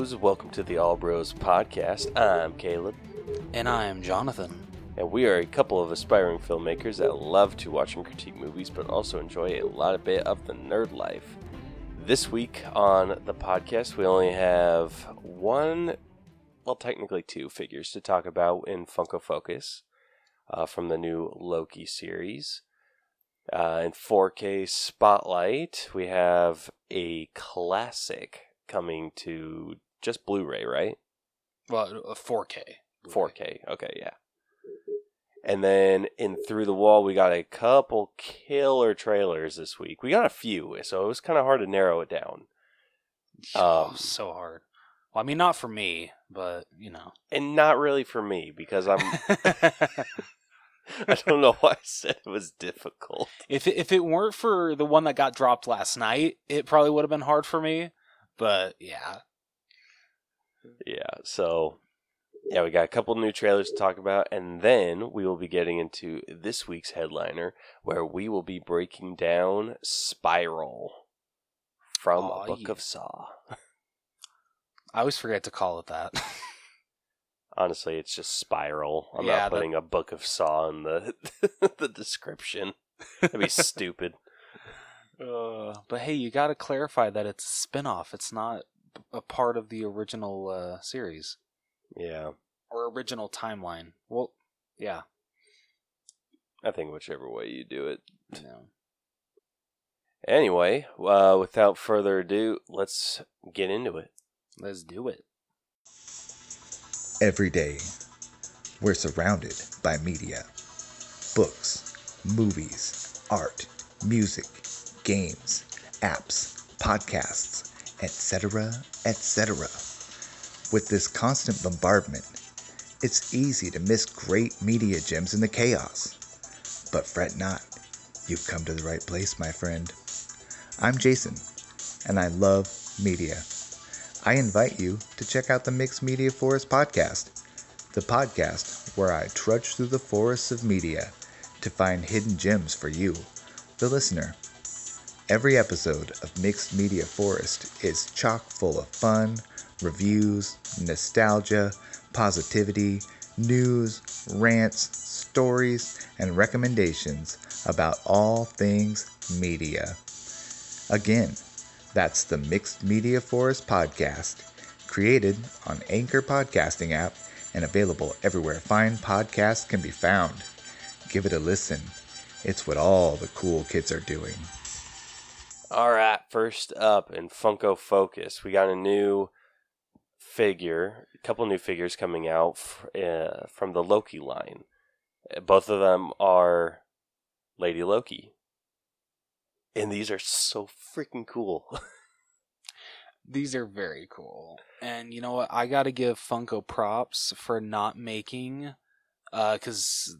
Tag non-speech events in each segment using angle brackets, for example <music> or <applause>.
What is up, bros? Welcome to the All Bros podcast. I'm Caleb, And I am Jonathan. and we are a couple of aspiring filmmakers that love to watch and critique movies, but also enjoy a lot of bit of the nerd life. This week on the podcast, we only have one, well, technically two figures to talk about in Funko Focus uh, from the new Loki series. Uh, in 4K Spotlight, we have a classic coming to just Blu-ray, right? Well, uh, 4K. 4K. Okay, yeah. And then in Through the Wall, we got a couple killer trailers this week. We got a few, so it was kind of hard to narrow it down. Oh, Um, so hard. Well, I mean, not for me, but you know. And not really for me because I'm <laughs> <laughs> I don't know why I said it was difficult. if it, if it weren't for the one that got dropped last night, it probably would have been hard for me. But yeah, Yeah, so yeah, we got a couple new trailers to talk about, and then we will be getting into this week's headliner, where we will be breaking down Spiral from Aw, a Book yeah. of Saw. I always forget to call it that. <laughs> Honestly, it's just Spiral. I'm Yeah, not that- putting a Book of Saw in the <laughs> the description. That'd be stupid. <laughs> uh, but hey, you got to clarify that it's a spin-off. It's not a part of the original uh, series Yeah, or original timeline. Well, yeah, I think whichever way you do it. you know. Anyway, uh, without further ado, let's get into it. Let's do it. Every day, we're surrounded by media books, movies, art, music, games, apps, podcasts, etc., etc. With this constant bombardment, it's easy to miss great media gems in the chaos. But fret not, you've come to the right place, my friend. I'm Jason, and I love media. I invite you to check out the Mixed Media Forest podcast, the podcast where I trudge through the forests of media to find hidden gems for you, the listener. Every episode of Mixed Media Forest is chock full of fun, reviews, nostalgia, positivity, news, rants, stories, and recommendations about all things media. Again, that's the Mixed Media Forest podcast, created on Anchor Podcasting app and available everywhere fine podcasts can be found. Give it a listen. It's what all the cool kids are doing. All right, first up in Funko Focus, we got a new figure, a couple new figures coming out f- uh, from the Loki line. Uh, Both of them are Lady Loki. And these are so freaking cool. <laughs> These are very cool. And you know what? I got to give Funko props for not making uh cuz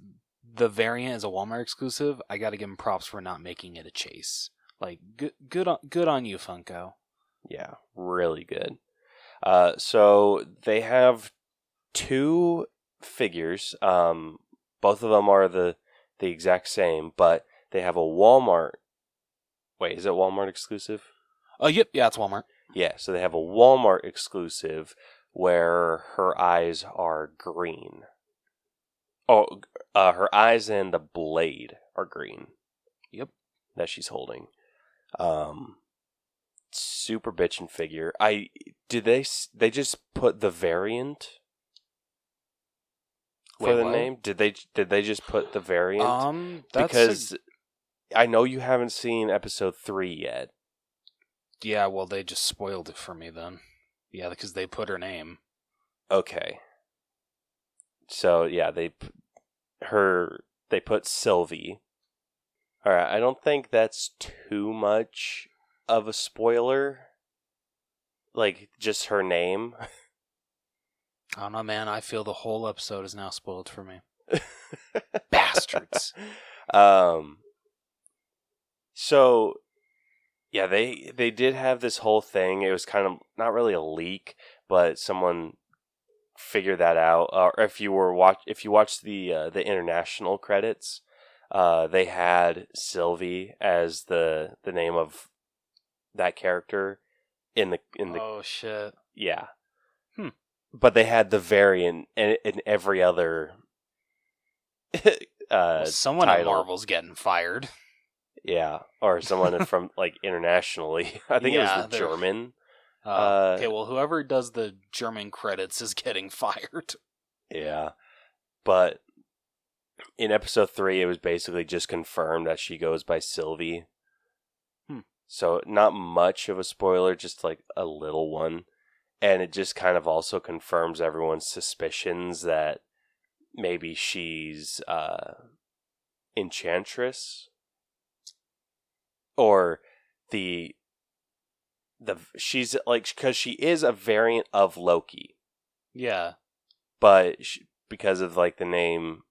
the variant is a Walmart exclusive. I got to give them props for not making it a chase. Like good good on good on you Funko. yeah, really good. Uh, so they have two figures. Um, both of them are the the exact same, but they have a Walmart. Wait, is it Walmart exclusive? Oh, yep, yeah, it's Walmart. Yeah, so they have a Walmart exclusive where her eyes are green. Oh, uh, her eyes and the blade are green. Yep. That she's holding. Um, super bitchin' figure. I did they they just put the variant for Wait, the what? name? Did they did they just put the variant? Um that's because I know you haven't seen episode three yet. yeah, well they just spoiled it for me then. Yeah, because they put her name. Okay. So yeah, they p- her they put Sylvie. All right, I don't think that's too much of a spoiler. Like just her name. I don't know, man. I feel the whole episode is now spoiled for me. <laughs> Bastards. Um. So, yeah, they they did have this whole thing. It was kind of not really a leak, but someone figured that out. Or if you were watch if you watched the uh, the international credits, uh, they had Sylvie as the the name of that character in the in the oh shit. Yeah. Hmm. But they had the variant in, in every other. <laughs> uh, Well, someone at. Marvel's getting fired. Yeah, or someone <laughs> from like internationally. <laughs> I think Yeah, it was the German. Uh, Uh, okay, well, whoever does the German credits is getting fired. Yeah, but in episode three, it was basically just confirmed that she goes by Sylvie. Hmm. So not much of a spoiler, just like a little one, and it just kind of also confirms everyone's suspicions that maybe she's uh, Enchantress, or the the she's like because she is a variant of Loki Yeah. but sh because of like the name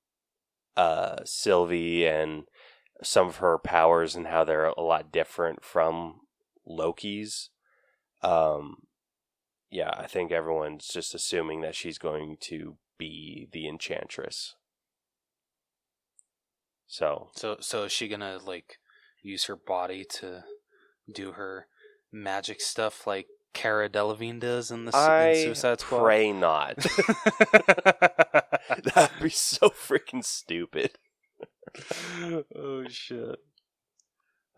uh Sylvie and some of her powers and how they're a lot different from Loki's. Um yeah I think everyone's just assuming that she's going to be the enchantress. So So, so is she gonna like use her body to do her magic stuff like Cara Delevingne does in the Su- in Suicide Squad? pray not <laughs> <laughs> <laughs> that'd be so freaking stupid oh shit!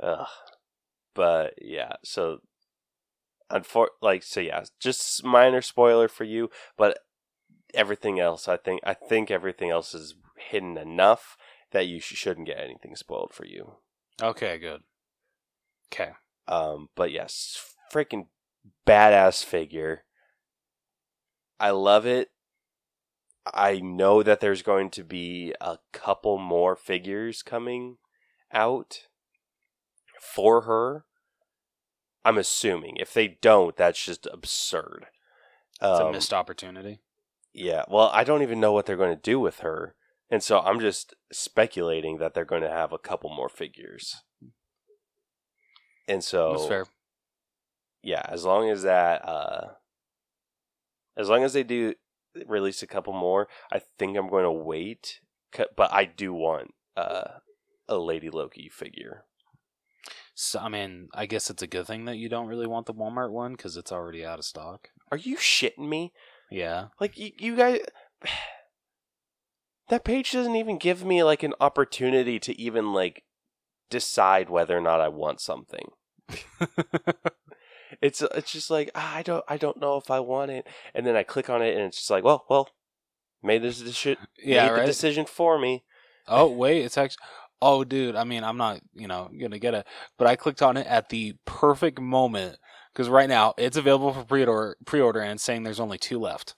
Ugh. But yeah, so unfor- like so yeah, just minor spoiler for you, but everything else I think I think everything else is hidden enough that you sh- shouldn't get anything spoiled for you. Okay, good. Okay. Um but yes, freaking badass figure. I love it. I know that there's going to be a couple more figures coming out for her. I'm assuming. If they don't, that's just absurd. It's a Um, missed opportunity. yeah. Well, I don't even know what they're going to do with her. And so I'm just speculating that they're going to have a couple more figures. And so That's fair. yeah, as long as that, uh, as long as they do release a couple more, I think I'm going to wait. But I do want uh, a Lady Loki figure. So, I mean, I guess it's a good thing that you don't really want the Walmart one because it's already out of stock. Are you shitting me? Yeah. Like you, you guys, <sighs> that page doesn't even give me like an opportunity to even like decide whether or not I want something. <laughs> It's it's just like ah, I don't I don't know if I want it, and then I click on it, and it's just like well well, made this decision <laughs> yeah, made the right. decision for me. Oh wait, it's actually. Oh, dude. I mean, I'm not, you know, gonna get it, but I clicked on it at the perfect moment because right now it's available for pre-order, pre-order, and it's saying there's only two left.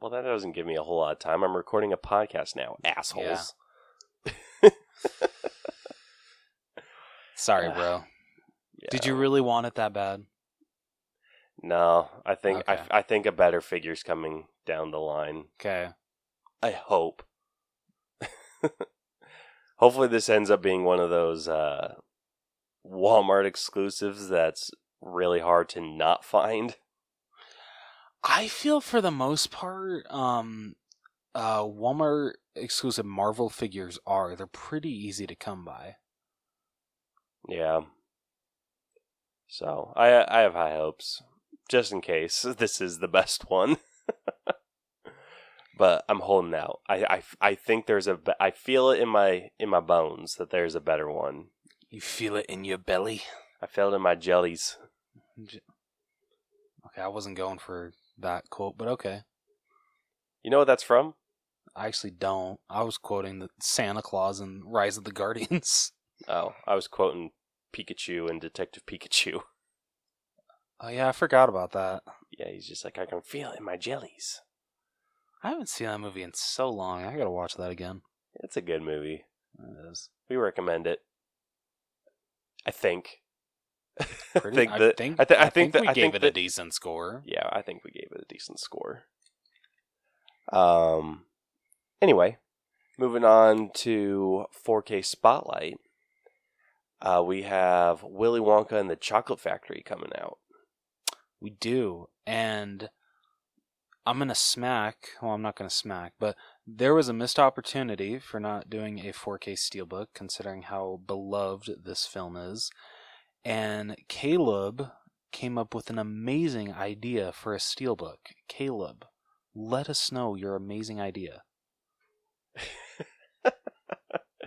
Well, that doesn't give me a whole lot of time. I'm recording a podcast now, assholes. <laughs> <laughs> Sorry, Ah, bro. Did you really want it that bad? No, I think Okay. I, I think a better figure's coming down the line. Okay. I hope. <laughs> Hopefully, this ends up being one of those uh, Walmart exclusives that's really hard to not find. I feel for the most part, um, uh, Walmart exclusive Marvel figures are they're pretty easy to come by. Yeah. So I I have high hopes, just in case <laughs> this is the best one. <laughs> but I'm holding out. I, I, I think there's a I feel it in my in my bones that there's a better one. You feel it in your belly. I feel it in my jellies. Okay, I wasn't going for that quote, but okay. You know what that's from? I actually don't. I was quoting the Santa Claus and Rise of the Guardians. <laughs> Oh, I was quoting Pikachu and Detective Pikachu. <laughs> Oh yeah, I forgot about that. Yeah, he's just like I can feel it in my jellies. I haven't seen that movie in so long. I gotta watch that again. It's a good movie. It is. We recommend it. I think. <laughs> Pretty, think I that- think I, thi- I think that we I gave think it that- a decent score. yeah, I think we gave it a decent score. Um. Anyway, moving on to 4K Spotlight. Uh, we have Willy Wonka and the Chocolate Factory coming out. We do, and I'm gonna smack. Well, I'm not gonna smack, but there was a missed opportunity for not doing a 4K steelbook, considering how beloved this film is. And Caleb came up with an amazing idea for a steelbook. Caleb, let us know your amazing idea. <laughs>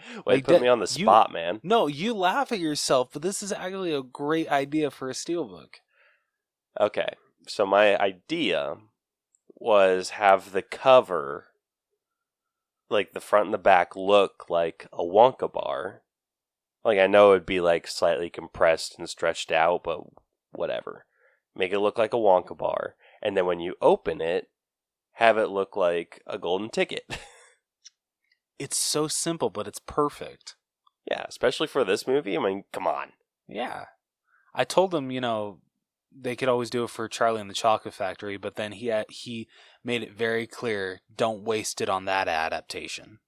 <laughs> Wait, Like put that- me on the you- spot, man. No, you laugh at yourself, but this is actually a great idea for a steelbook. Okay, so my idea was have the cover, like the front and the back, look like a Wonka bar. Like I know it'd be like slightly compressed and stretched out, but whatever. Make it look like a Wonka bar, and then when you open it, have it look like a golden ticket. <laughs> It's so simple, but it's perfect. yeah, especially for this movie. I mean, come on. Yeah. I told them, you know, they could always do it for Charlie and the Chocolate Factory, but then he had, he made it very clear, don't waste it on that adaptation.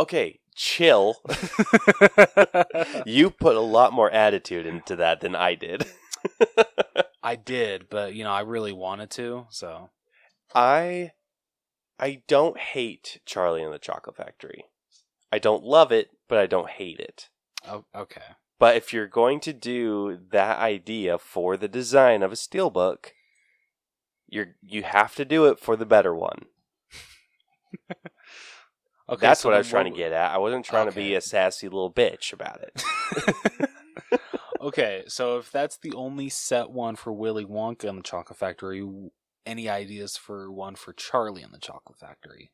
Okay, chill. <laughs> you put a lot more attitude into that than I did. <laughs> I did, but you know, I really wanted to, so I I don't hate Charlie and the Chocolate Factory. I don't love it, but I don't hate it. oh, okay. But if you're going to do that idea for the design of a steelbook, you're you have to do it for the better one. <laughs> Okay, That's so what I was trying to get at. I wasn't trying to be a sassy little bitch about it. <laughs> okay, so if that's the only set one for Willy Wonka and the Chocolate Factory, any ideas for one for Charlie and the Chocolate Factory?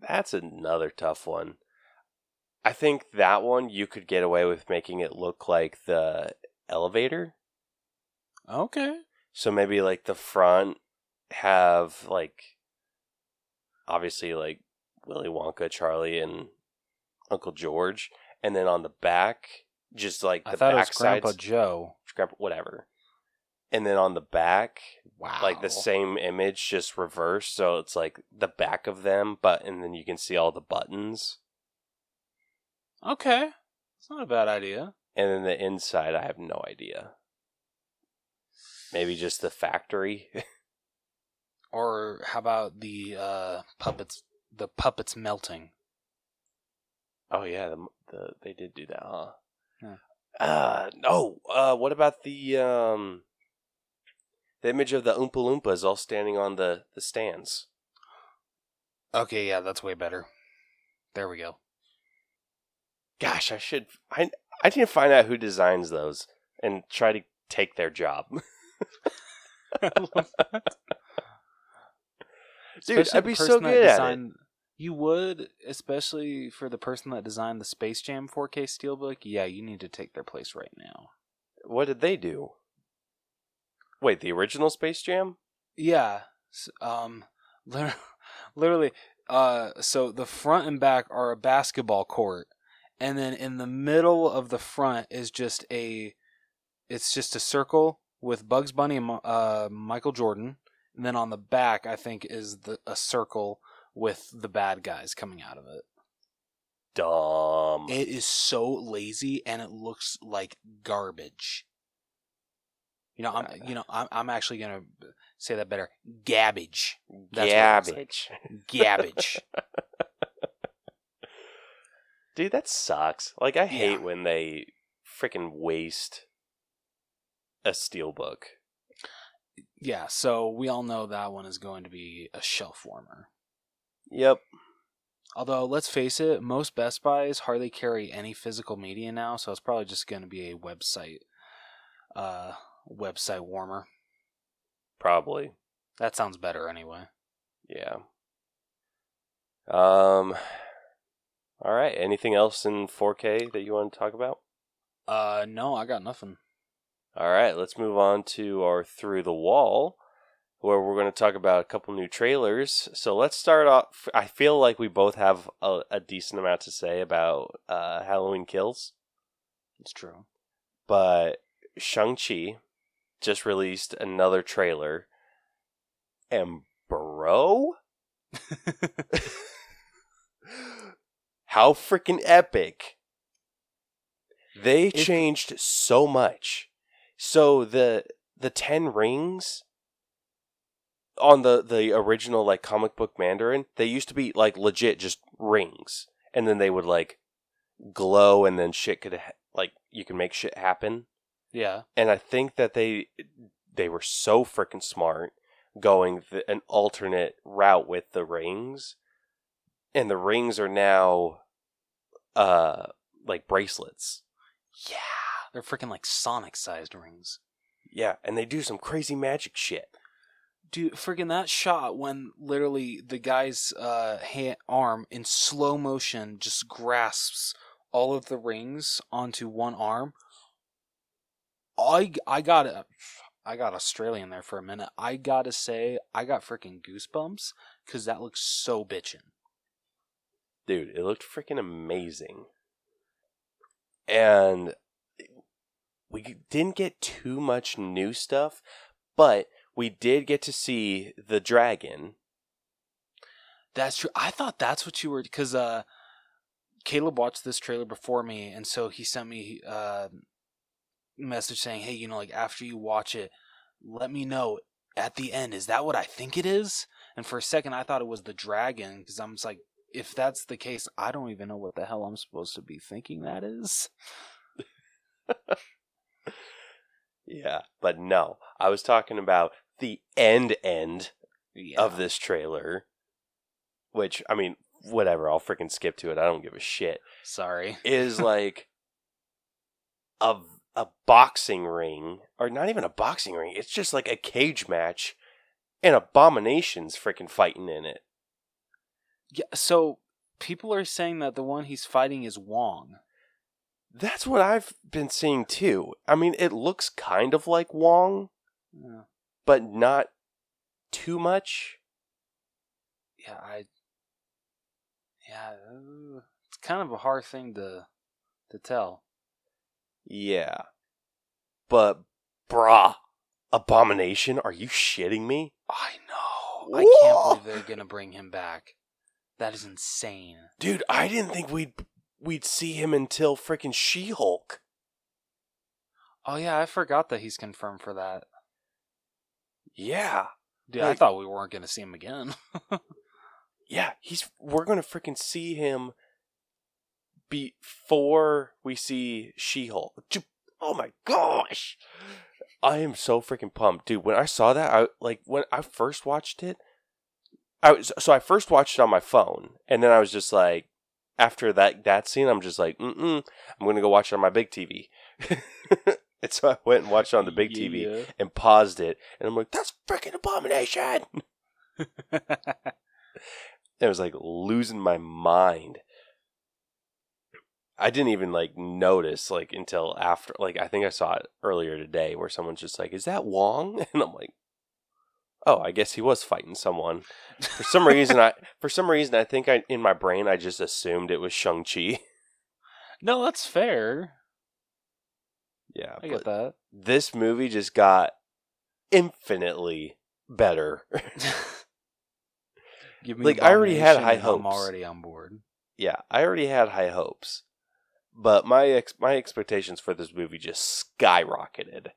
That's another tough one. I think that one you could get away with making it look like the elevator. Okay. So maybe like the front have like obviously like Willy Wonka, Charlie, and Uncle George, and then on the back just like I the thought it was back Grandpa sides, Joe. Grandpa- whatever. And then on the back, Wow. like the same image, just reversed, so it's like the back of them, but and then you can see all the buttons, Okay. It's not a bad idea. and then the inside, I have no idea. Maybe just the factory. <laughs> Or how about the uh, puppets? The puppets melting. Oh yeah, the, the they did do that, huh? Yeah. Uh no. Uh, what about the um, the image of the Oompa Loompas all standing on the the stands? Okay, yeah, that's way better. There we go. Gosh, I should. I I need to find out who designs those and try to take their job. <laughs> Dude, Especially I'd be so good at it. You would, especially for the person that designed the Space Jam 4K Steelbook. Yeah, you need to take their place right now. What did they do? Wait, the original Space Jam? Yeah. Um. lit- <laughs> Literally. Uh. So the front and back are a basketball court, and then in the middle of the front is just a. It's just a circle with Bugs Bunny and uh Michael Jordan, and then on the back I think is the a circle with the bad guys coming out of it. Dumb. It is so lazy and it looks like garbage. You know, I'm you know I'm I'm actually gonna say that better. Gabbage. That's what it looks like. Gabbage. Gabbage. <laughs> Dude, that sucks. Like, I hate Yeah. when they freaking waste a steelbook. yeah, so we all know that one is going to be a shelf warmer. Yep. Although let's face it, most Best Buys hardly carry any physical media now, so it's probably just going to be a website uh website warmer. Probably. That sounds better anyway. Yeah. Um. All right. Anything else in 4K that you want to talk about? Uh no, I got nothing. All right. Let's move on to our Through the Wall, where we're going to talk about a couple new trailers. So let's start off. I feel like we both have a, a decent amount to say about uh, Halloween Kills. It's true. but Shang-Chi just released another trailer. And bro, <laughs> how freaking epic. They changed so much. So the the 10 rings on the the original like comic book Mandarin, they used to be like legit just rings and then they would like glow and then shit could ha- like you can make shit happen. Yeah. and I think that they they were so freaking smart going th- an alternate route with the rings, and the rings are now uh like bracelets. Yeah. They're freaking like Sonic sized rings. Yeah, and they do some crazy magic shit. Dude, freaking that shot when literally the guy's uh, hand, arm in slow motion just grasps all of the rings onto one arm. I I got a, I got Australian there for a minute. I gotta say, I got freaking goosebumps because that looks so bitchin'. Dude, it looked freaking amazing. And we didn't get too much new stuff, but we did get to see the dragon. That's true. I thought that's what you were because uh, Caleb watched this trailer before me, and so he sent me uh, message saying, "Hey, you know, like after you watch it, let me know at the end. Is that what I think it is?" And for a second, I thought it was the dragon because I'm just like, if that's the case, I don't even know what the hell I'm supposed to be thinking that is. <laughs> Yeah, but no, I was talking about the end end Yeah. of this trailer, which I mean, whatever. I'll freaking skip to it. I don't give a shit. Sorry. Is <laughs> like a a boxing ring, or not even a boxing ring. It's just like a cage match, and abominations freaking fighting in it. Yeah. So people are saying that the one he's fighting is Wong. That's what I've been seeing too. I mean, it looks kind of like Wong, Yeah. but not too much. yeah, I yeah, it's kind of a hard thing to to tell. Yeah. But, brah, Abomination? Are you shitting me? I know. I can't believe they're gonna bring him back. That is insane. Dude, I didn't think we'd we'd see him until freaking She-Hulk. Oh yeah, I forgot that he's confirmed for that. Yeah. Dude, I thought we weren't gonna see him again. <laughs> Yeah, he's we're going to freaking see him before we see She-Hulk. Ju- Oh my gosh. I am so freaking pumped, dude. When I saw that, I like when I first watched it, I was so I first watched it on my phone, and then I was just like, after that that scene, I'm just like, mm mm, I'm gonna go watch it on my big TV. <laughs> and so I went and watched it on the big TV and paused it, and I'm like, that's freaking abomination. <laughs> I was like losing my mind. I didn't even like notice like until after like I think I saw it earlier today where someone's just like, "Is that Wong?" <laughs> And I'm like, "Oh, I guess he was fighting someone." For some reason, I <laughs> for some reason I think I in my brain I just assumed it was Shang Chi. no, that's fair. Yeah, I get that. this movie just got infinitely better. <laughs> Give me Like, I already had high and I'm hopes. already on board. yeah, I already had high hopes, but my ex- my expectations for this movie just skyrocketed.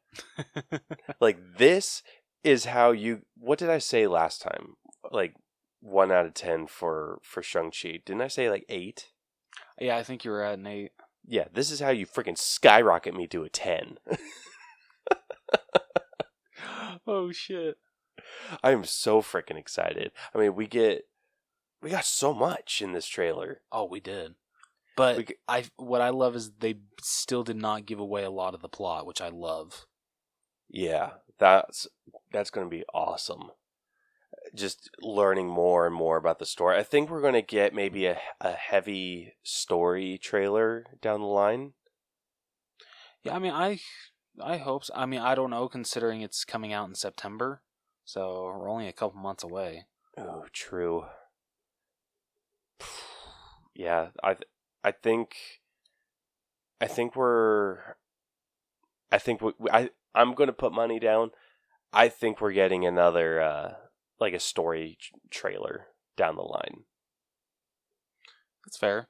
<laughs> like this is how you. What did I say last time? Like one out of ten for for Shang Chi. Didn't I say like eight? yeah, I think you were at an eight. Yeah, this is how you freaking skyrocket me to a ten. <laughs> oh shit. I am so freaking excited. I mean, we get we got so much in this trailer. Oh, we did. But We I what I love is they still did not give away a lot of the plot, which I love. Yeah, that's that's going to be awesome. Just learning more and more about the story. I think we're going to get maybe a a heavy story trailer down the line. Yeah, I mean, I I hope. So. I mean, I don't know, considering it's coming out in September, so we're only a couple months away. Oh, true. <sighs> Yeah, I I think I think we're I think we, I I'm going to put money down. I think we're getting another uh like a story trailer down the line. That's fair.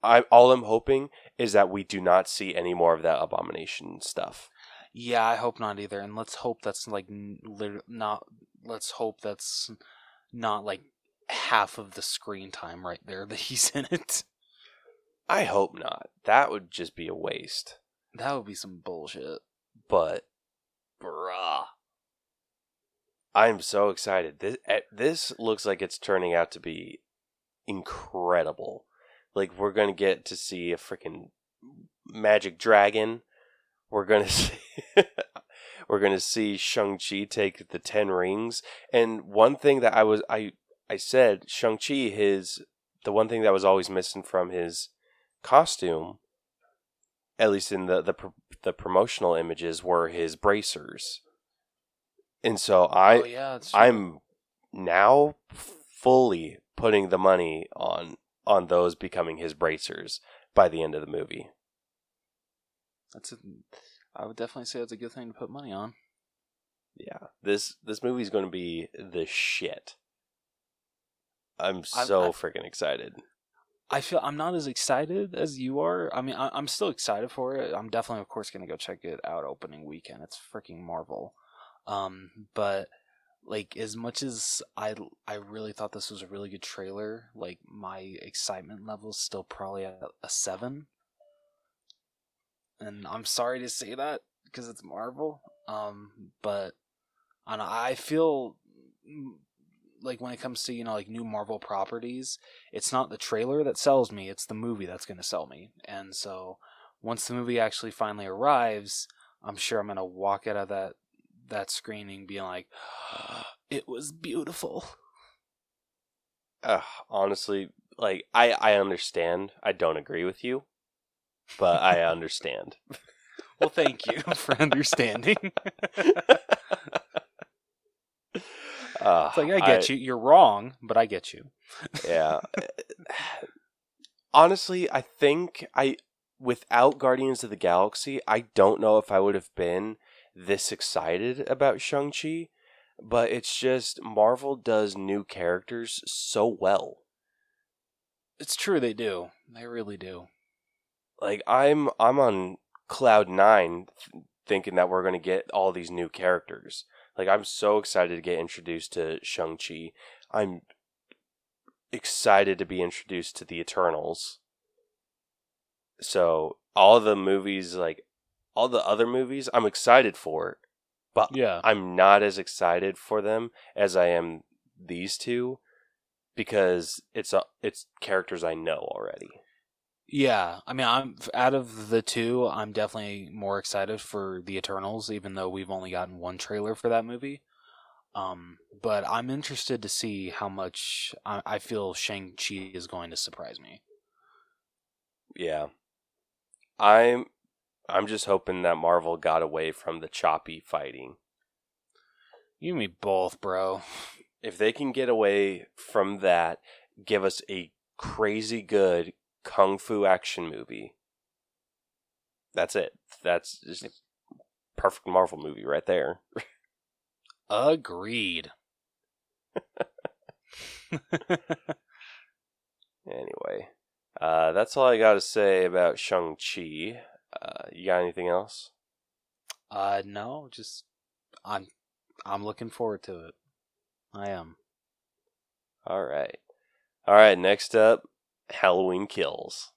I all I'm hoping is that we do not see any more of that abomination stuff. Yeah, I hope not either. And let's hope that's like not. Let's hope that's not like half of the screen time right there that he's in it. I hope not. That would just be a waste. That would be some bullshit. but bruh, I'm so excited. This eh, this looks like it's turning out to be incredible. Like we're gonna get to see a freaking magic dragon. We're gonna <laughs> see. we're gonna see Shang Chi take the ten rings. And one thing that I was I I said Shang Chi his the one thing that was always missing from his costume, at least in the the the promotional images, were his bracers. And so I oh yeah. I'm now fully putting the money on on those becoming his bracers by the end of the movie. That's a. I would definitely say that's a good thing to put money on. Yeah, this this movie's going to be the shit. I'm I- so I- freaking excited. I feel I'm not as excited as you are. I mean, I, I'm still excited for it. I'm definitely, of course, gonna go check it out opening weekend. It's freaking Marvel. Um, but like as much as I I really thought this was a really good trailer, like my excitement level is still probably at a seven. And I'm sorry to say that because it's Marvel. Um, but I know, I feel like when it comes to you know like new Marvel properties, it's not the trailer that sells me; it's the movie that's going to sell me. And so, once the movie actually finally arrives, I'm sure I'm going to walk out of that that screening being like, <gasps> "It was beautiful." Ugh, honestly, like I I understand. I don't agree with you, but I understand. <laughs> Well, thank you <laughs> for understanding. <laughs> Uh, It's like I get you. You're wrong, but I get you. yeah. <sighs> Honestly, I think I without Guardians of the Galaxy, I don't know if I would have been this excited about Shang-Chi, but it's just Marvel does new characters so well. It's true they do. They really do. Like I'm I'm on cloud 9 th- thinking that we're going to get all these new characters. Like I'm so excited to get introduced to Shang-Chi. I'm excited to be introduced to the Eternals. So all the movies, like all the other movies, I'm excited for, but Yeah. I'm not as excited for them as I am these two because it's a, it's characters I know already. Yeah, I mean, I'm out of the two, I'm definitely more excited for the Eternals, even though we've only gotten one trailer for that movie. Um, but I'm interested to see how much I, I feel Shang Chi is going to surprise me. Yeah. I'm I'm just hoping that Marvel got away from the choppy fighting. You and me both, bro. If they can get away from that, give us a crazy good kung fu action movie. That's it. That's just a perfect Marvel movie right there. Agreed. <laughs> Anyway, uh, that's all I got to say about Shang Chi. Uh, you got anything else? uh, no, just I'm I'm looking forward to it. I am. All right. All right, next up, Halloween Kills.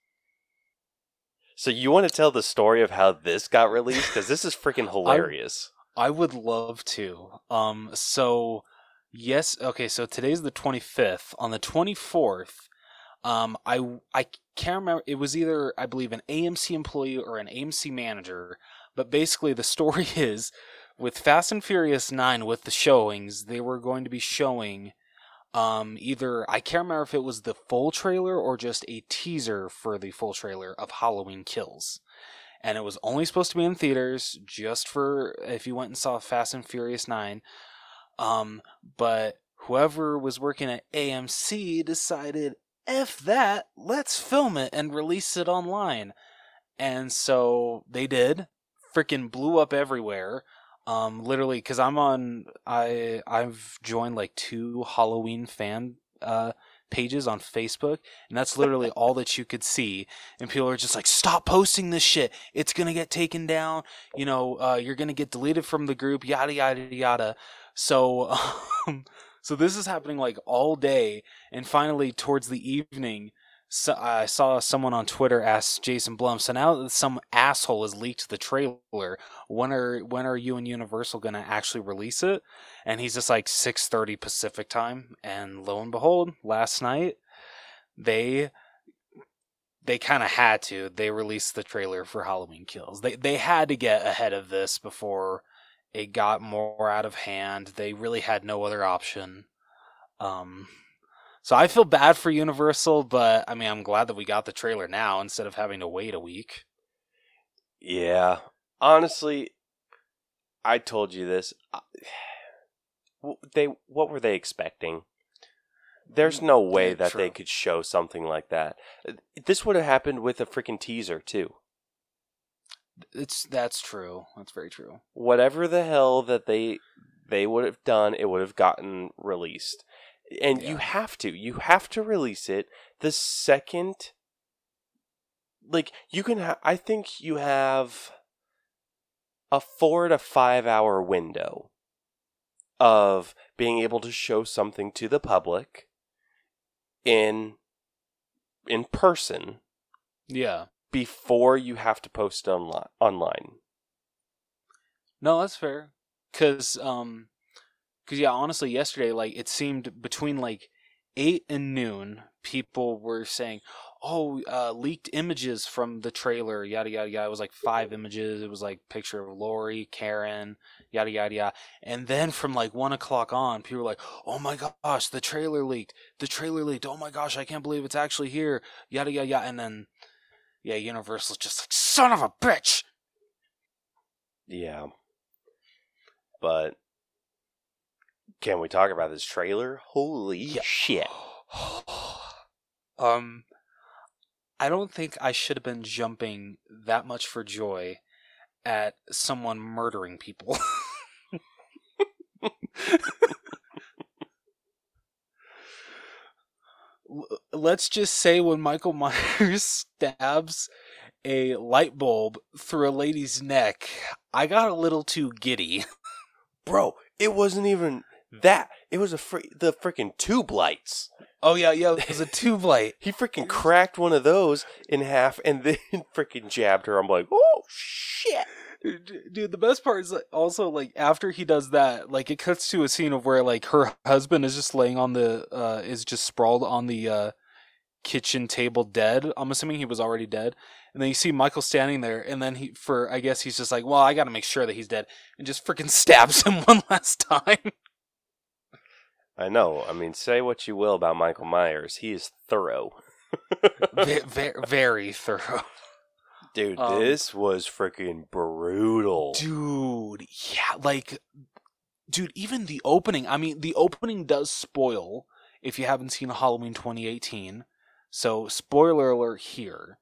So you want to tell the story of how this got released cuz this is <laughs> freaking hilarious. I would love to. Um, so yes, okay. So today's the twenty fifth. On the twenty fourth, um, I I can't remember. It was either I believe an AMC employee or an AMC manager. But basically, the <laughs> story is with Fast and Furious Nine with the showings, they were going to be showing. Um, either I can't remember if it was the full trailer or just a teaser for the full trailer of Halloween Kills. And it was only supposed to be in theaters just for if you went and saw Fast and Furious 9 um but whoever was working at AMC decided F that let's film it and release it online. And so they did. Freaking blew up everywhere um literally cuz I'm on I I've joined like two Halloween fan uh pages on Facebook and that's literally all that you could see. And people are just like stop posting this shit. It's gonna get taken down. You know uh, you're gonna get deleted from the group yada yada yada. So <laughs> um, so this is happening like all day. And finally towards the evening so I saw someone on Twitter ask Jason Blum. So now that some asshole has leaked the trailer, when are when are you and Universal going to actually release it? And he's just like six thirty Pacific time. And lo and behold, last night they they kind of had to. They released the trailer for Halloween Kills. They they had to get ahead of this before it got more out of hand. They really had no other option. Um, so I feel bad for Universal, but I mean, I'm glad that we got the trailer now instead of having to wait a week. Yeah, honestly, I told you this. <sighs> They what were they expecting? There's no way that they could show something like that. This would have happened with a freaking teaser too. It's that's true. That's very true. Whatever the hell that they they would have done, it would have gotten released. And you have to. You have to release it the second like you can ha- I think you have a 4 to 5 hour window of being able to show something to the public in in person Yeah. before you have to post online online. No, that's fair. Cause um, cause yeah, honestly, yesterday like it seemed between like eight and noon, people were saying, "Oh, uh, leaked images from the trailer." Yada yada yada. It was like five images. It was like picture of Laurie, Karen, yada yada yada. And then from like one o'clock on, people were like, "Oh my gosh, the trailer leaked! The trailer leaked! Oh my gosh, I can't believe it's actually here!" Yada yada yada. And then, yeah, Universal's just like, "Son of a bitch!" Yeah. But can we talk about this trailer? Holy Yeah. shit. <sighs> um I don't think I should have been jumping that much for joy at someone murdering people. Let's just say when Michael Myers <laughs> stabs a light bulb through a lady's neck, I got a little too giddy. <laughs> Bro, it wasn't even that. It was a fr- the freaking tube lights. Oh yeah, yeah, it was a tube light. <laughs> He freaking cracked one of those in half and then <laughs> freaking jabbed her. I'm like, oh shit. Dude the best part is like, also like after he does that like it cuts to a scene of where like her husband is just laying on the uh is just sprawled on the uh kitchen table dead i'm assuming he was already dead and then you see michael standing there and then he for i guess he's just like well i gotta make sure that he's dead and just freaking <laughs> stabs him one last time I know. I mean, say what you will about Michael Myers. He is thorough. <laughs> very, very thorough Dude, Um, this was freaking brutal. Dude, yeah, like, dude, even the opening. I mean, the opening does spoil if you haven't seen Halloween 2018. So, spoiler alert here.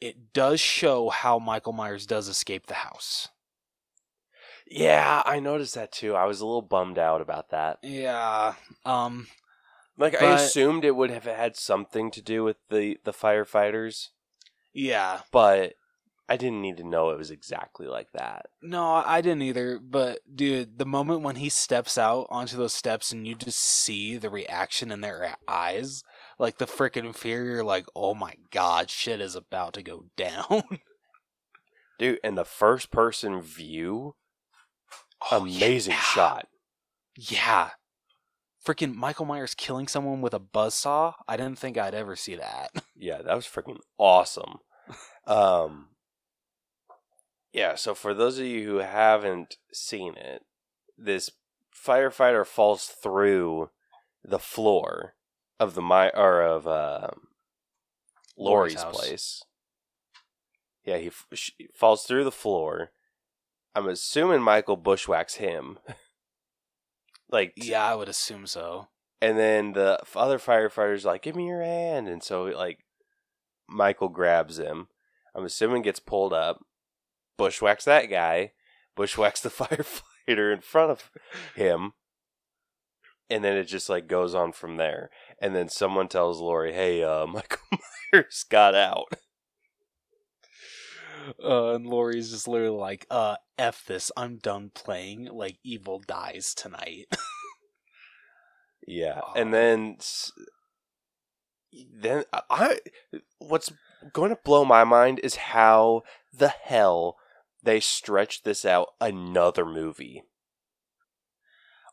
It does show how Michael Myers does escape the house. Yeah, I noticed that too. I was a little bummed out about that. Yeah. Um. Like I assumed it would have had something to do with the the firefighters, Yeah. but I didn't need to know it was exactly like that. No, I didn't either. But dude, the moment when he steps out onto those steps and you just see the reaction in their eyes, like the freaking fear, you're like, oh my god, shit is about to go <laughs> down. Dude, and the first person view, Oh, amazing yeah. shot. Yeah. Freaking Michael Myers killing someone with a buzzsaw. I didn't think I'd ever see that. <laughs> Yeah, that was freaking awesome. Um Yeah, so for those of you who haven't seen it, this firefighter falls through the floor of the my or of uh, Laurie's place. Yeah, he f- falls through the floor. I'm assuming Michael bushwhacks him. <laughs> like yeah, I would assume so. and then the other firefighters like, "Give me your hand," and so like Michael grabs him. I'm assuming gets pulled up, bushwhacks that guy, bushwhacks the <laughs> firefighter in front of him, and then it just like goes on from there. And then someone tells Laurie, "Hey, uh, <laughs> Michael Myers got out." Uh, and Laurie's just literally like, uh, F this, I'm done playing. Like, evil dies tonight. <laughs> Yeah, Oh. and then then I what's going to blow my mind is how the hell they stretch this out another movie.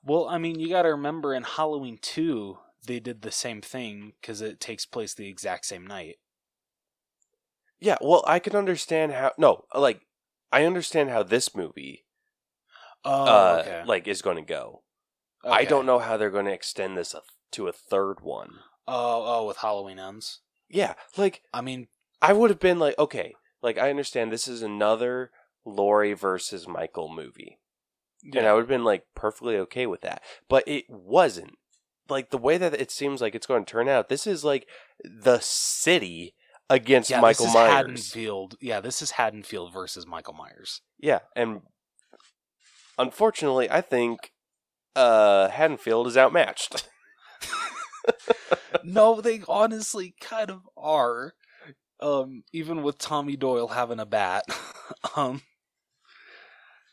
Well, I mean, you got to remember in Halloween 2, they did the same thing because it takes place the exact same night. Yeah, well, I can understand how. No, like I understand how this movie, Oh, uh, okay. like is going to go. I don't know how they're going to extend this to a third one. Oh, oh, with Halloween ends. Yeah, like I mean, I would have been like, okay, like I understand this is another Laurie versus Michael movie, and I would have been like perfectly okay with that. But it wasn't. Like the way that it seems like it's going to turn out, this is like the city against yeah, Michael this is Myers. Haddonfield. Yeah, this is Haddonfield versus Michael Myers. Yeah, and unfortunately, I think uh, Haddonfield is outmatched. <laughs> no, they honestly kind of are. Um, even with Tommy Doyle having a bat. <laughs> um,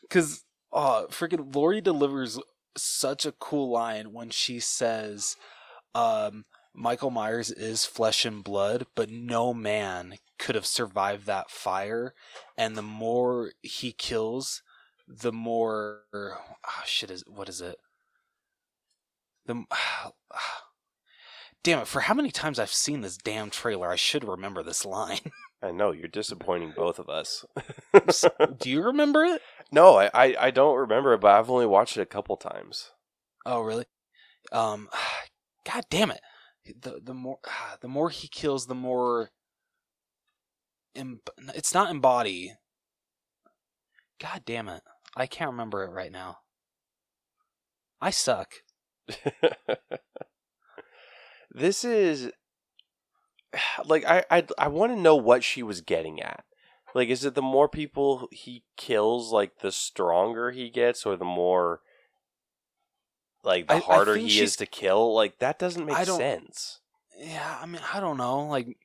because uh, freaking Laurie delivers such a cool line when she says, um, Michael Myers is flesh and blood, but no man could have survived that fire. And the more he kills, the more oh, shit is what is it? The <sighs> damn it! For how many times I've seen this damn trailer, I should remember this line. <laughs> I know you're disappointing both of us. <laughs> Do you remember it? no, I, I I don't remember it, but I've only watched it a couple times. Oh, really? Um, <sighs> God damn it! The the more <sighs> the more he kills, the more. It's not embody. God damn it! I can't remember it right now. I suck. <laughs> this is <sighs> like I I I want to know what she was getting at. Like, is it the more people he kills, like the stronger he gets, or the more like the I- I harder think he she's- is to kill? Like that doesn't make I sense. Yeah, I mean, I don't know. Like,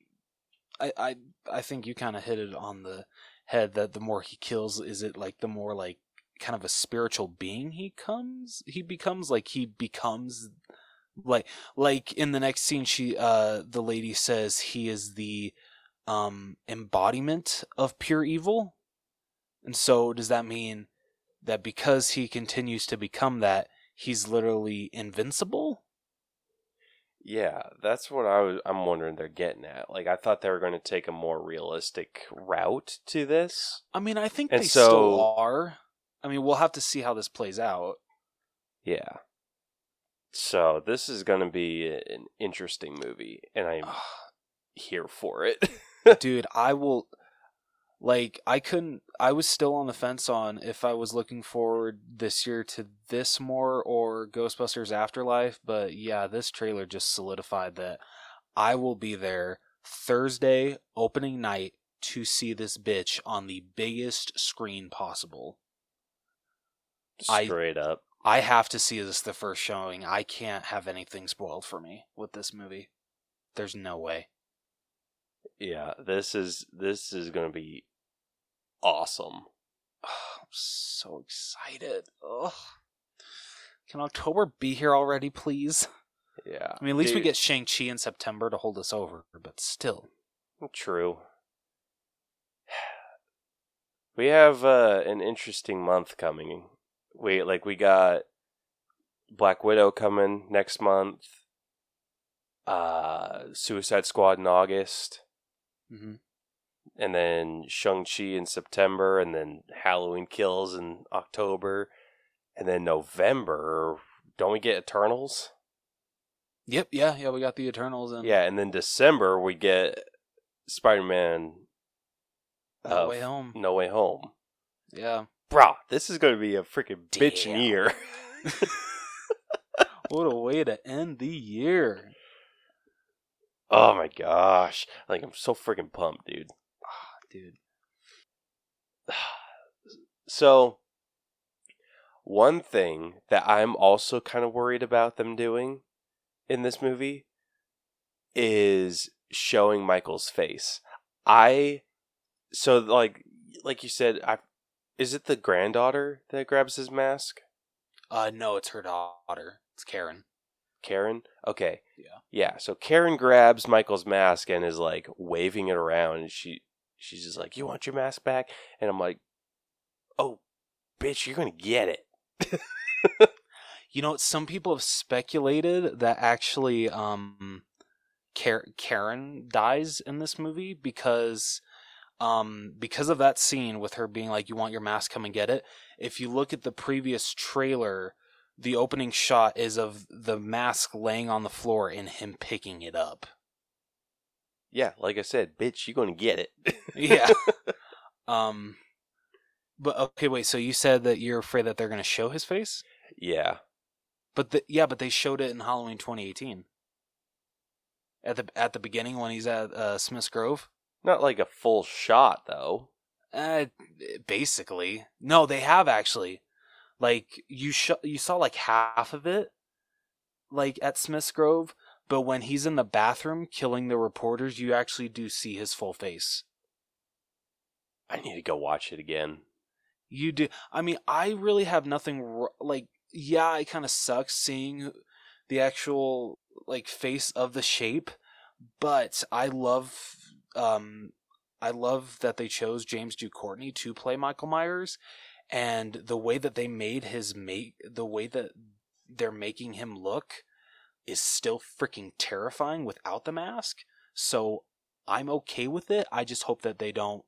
I I I think you kind of hit it on the head that the more he kills, is it like the more like kind of a spiritual being he comes he becomes like he becomes like like in the next scene she uh the lady says he is the um embodiment of pure evil and so does that mean that because he continues to become that he's literally invincible Yeah, that's what I was. I'm wondering they're getting at. Like, I thought they were going to take a more realistic route to this. I mean, I think And they so- still are. I mean, we'll have to see how this plays out. Yeah. So this is going to be an interesting movie, and I'm here for it. <laughs> Dude, I will like I couldn't I was still on the fence on if I was looking forward this year to this more or Ghostbusters Afterlife, but yeah, this trailer just solidified that I will be there Thursday opening night to see this bitch on the biggest screen possible. I- Straight up. I have to see this the first showing. I can't have anything spoiled for me with this movie. There's no way. Yeah, this is this is going to be awesome. I'm so excited. Ugh. Can October be here already, please? Yeah. I mean, at least we get Shang-Chi in September to hold us over, but still. True. <sighs> We have uh, an interesting month coming. We like we got Black Widow coming next month. Uh, Suicide Squad in August, Mm-hmm. and then Shang Chi in September, and then Halloween Kills in October, and then November. Don't we get Eternals? Yep, yeah, yeah, we got the Eternals and Yeah, and then December we get Spider Man. No Way Home. No Way Home. Yeah. Bro, this is going to be a freaking bitchin' Damn. year. <laughs> What a way to end the year. Oh my gosh. Like, I'm so freaking pumped, dude. Dude. <sighs> So, one thing that I'm also kind of worried about them doing in this movie is showing Michael's face. I so like like you said, I is it the granddaughter that grabs his mask? Uh no, it's her daughter. It's Karen. Karen. Okay. Yeah. Yeah. So Karen grabs Michael's mask and is like waving it around, and she she's just like, "You want your mask back?" And I'm like, "Oh, bitch, you're gonna get it." <laughs> You know, some people have speculated that actually um, Kar- Karen dies in this movie because um, because of that scene with her being like, "You want your mask? Come and get it." If you look at the previous trailer, the opening shot is of the mask laying on the floor and him picking it up. Yeah, like I said, bitch, you're gonna get it. <laughs> Yeah. <laughs> um, but okay, wait. So you said that you're afraid that they're going to show his face? yeah. But the, yeah, but they showed it in Halloween 2018. At the at the beginning when he's at uh, Smith's Grove. Not like a full shot though. Uh, basically, no, they have actually. Like you sh- you saw like half of it, like at Smith's Grove. But when he's in the bathroom killing the reporters, you actually do see his full face. I need to go watch it again. You do. I mean, I really have nothing like. Yeah, it kind of sucks seeing the actual like face of the shape, but I love. Um, I love that they chose James Jude Courtney to play Michael Myers, and the way that they made his make the way that they're making him look is still freaking terrifying without the mask. So I'm okay with it. I just hope that they don't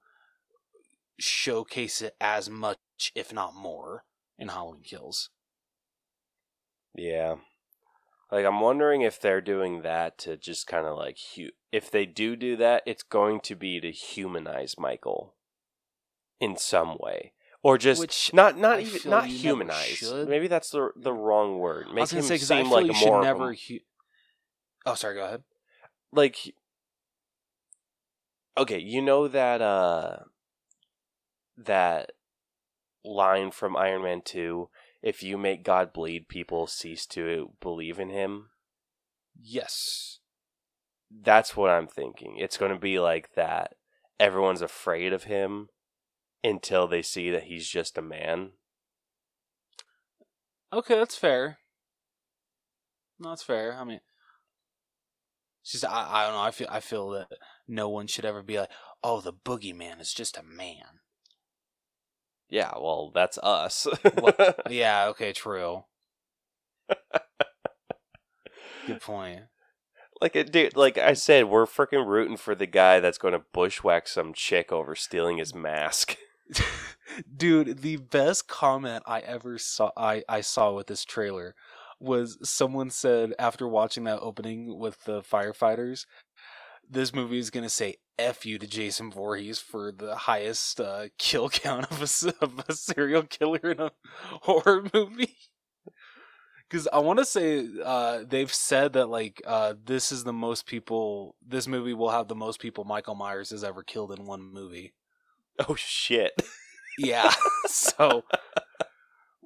showcase it as much, if not more, in Halloween Kills. Yeah. Like I'm wondering if they're doing that to just kind of like hu- if they do do that, it's going to be to humanize Michael in some way. Or just Which not not I even feel not you never humanize. should. Maybe that's the the wrong word. I Make was him gonna say because I seem feel like you a should more of a- never. Hu- oh, sorry. Go ahead. like okay you know that uh that line from iron man 2 if you make god bleed people cease to believe in him Yes. that's what i'm thinking it's going to be like that everyone's afraid of him until they see that he's just a man Okay, that's fair. No, that's fair. I mean, just I, I don't know. I feel I feel that no one should ever be like, oh, the boogeyman is just a man. yeah well that's us <laughs> Yeah. Okay. True. Good point. like it dude like i said we're freaking rooting for the guy that's going to bushwhack some chick over stealing his mask Dude, the best comment I ever saw I, I saw with this trailer was someone said after watching that opening with the firefighters, this movie is gonna say "f you" to Jason Voorhees for the highest uh, <laughs> kill count of a, of a serial killer in a horror <laughs> movie. Because I want to say uh, they've said that like uh, this is the most people. This movie will have the most people Michael Myers has ever killed in one movie. Oh shit <laughs> Yeah. so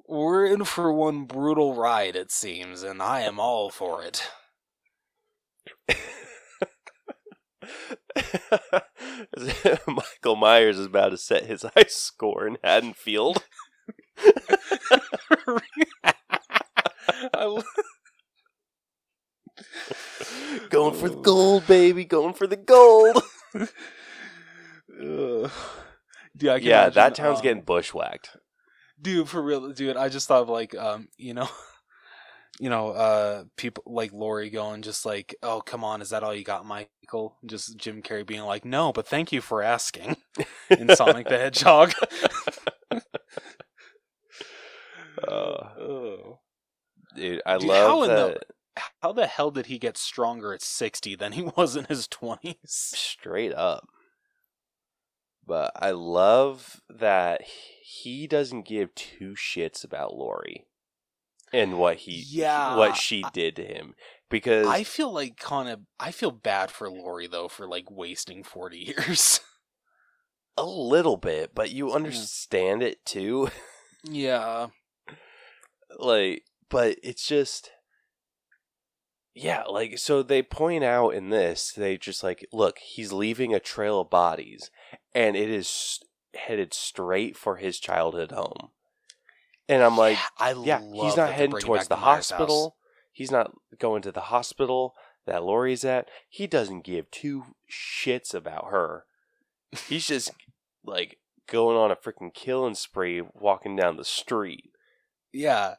we're in for one brutal ride, it seems, and I am all for it. <laughs> Michael Myers is about to set his <laughs> high score in Haddonfield. I lo- Going for the gold, baby. Going for the gold. Dude, I can yeah, imagine, that town's um, getting bushwhacked. dude for real dude i just thought of like um you know <laughs> you know uh people like Laurie going just like oh come on is that all you got michael just jim carrey being like no but thank you for asking <laughs> in sonic the hedgehog <laughs> Uh, oh. dude, I Dude, how love in the- that. how the hell did he get stronger at 60 than he was in his 20s Straight up. But I love that he doesn't give two shits about Laurie and what he Yeah, what she did to him because i feel like kind of i feel bad for Laurie though for like wasting 40 years. <laughs> A little bit, but you understand it too. yeah. <laughs> Like but it's just yeah like so they point out in this they just like look he's leaving a trail of bodies and it is headed straight for his childhood home and i'm like I yeah he's not heading towards the Myers house. hospital He's not going to the hospital that Laurie's at. He doesn't give two shits about her. He's just like going on a freaking killing spree walking down the street. Yeah.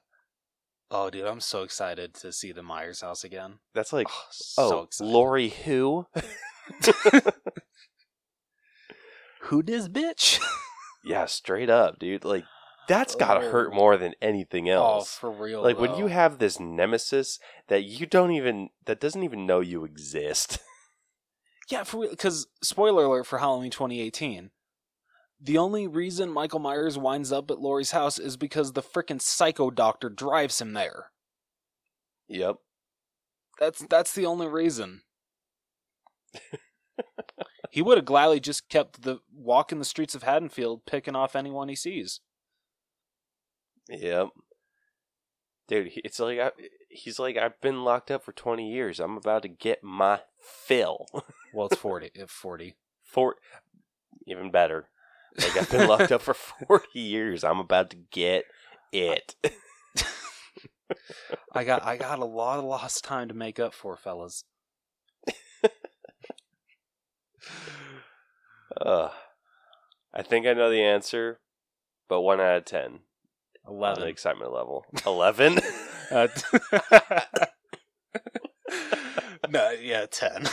Oh, dude, I'm so excited to see the Myers house again. That's like, Oh, so oh. Lori who? <laughs> <laughs> Who this bitch? <laughs> yeah, straight up, dude. Like, that's gotta hurt Oh. more than anything oh, else. for real. like when you have this nemesis that you don't even that doesn't even know you exist. <laughs> Yeah, for real, because spoiler alert for Halloween 2018. The only reason Michael Myers winds up at Laurie's house is because the frickin' psycho doctor drives him there. yep. That's that's the only reason. <laughs> he would have gladly just kept the walking the streets of Haddonfield, picking off anyone he sees. Yep. Dude, it's like I, he's like I've been locked up for 20 years. I'm about to get my fill. <laughs> Well, it's forty. Uh, forty. For even better. Like I've been locked up for 40 years. I'm about to get it. <laughs> I got I got a lot of lost time to make up for, fellas. <laughs> uh, I think I know the answer, but 1 out of 10 on the Eleven. excitement level. 11? Uh, <laughs> no, yeah, ten.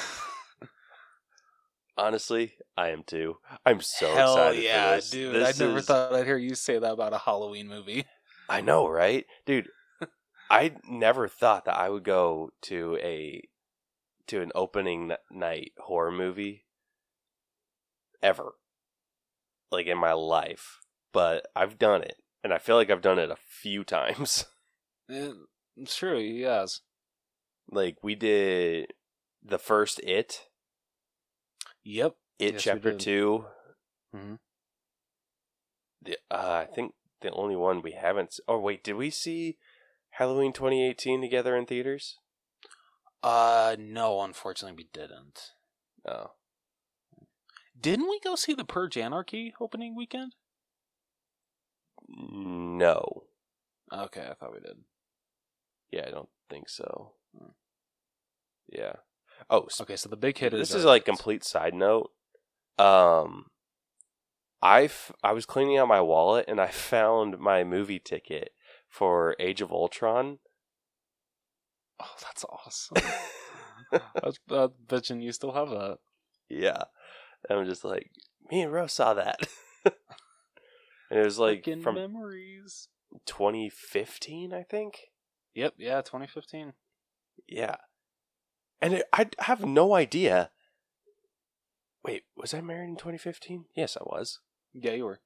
Honestly, I am too. I'm so Hell excited yeah, for this. dude! This I never is- thought I'd hear you say that about a Halloween movie. I know, right? Dude, <laughs> I never thought that I would go to a to an opening night horror movie ever. Like in my life. But I've done it. And I feel like I've done it a few <laughs> times. It's true, he has. like we did the first It, Yep. It Yes, chapter did. 2. Mhm. The, uh, I think the only one we haven't Oh wait, did we see Halloween 2018 together in theaters? Uh, no, unfortunately, we didn't. Oh. Didn't we go see the Purge Anarchy opening weekend? No. Okay, I thought we did. Yeah, I don't think so. Hmm. Yeah. Oh, s- Okay, so the big hit is this is like complete side note. Um, I f- I was cleaning out my wallet and I <laughs> found my movie ticket for Age of Ultron. Oh, that's awesome. <laughs> That's uh, bitchin' you still have that. yeah, and I'm just like, me and Rose saw that, <laughs> and it was like from memories. 2015, I think. Yep, yeah, 2015. Yeah. And it, I have no idea. Wait, was I married in 2015? Yes, I was. Yeah, you were.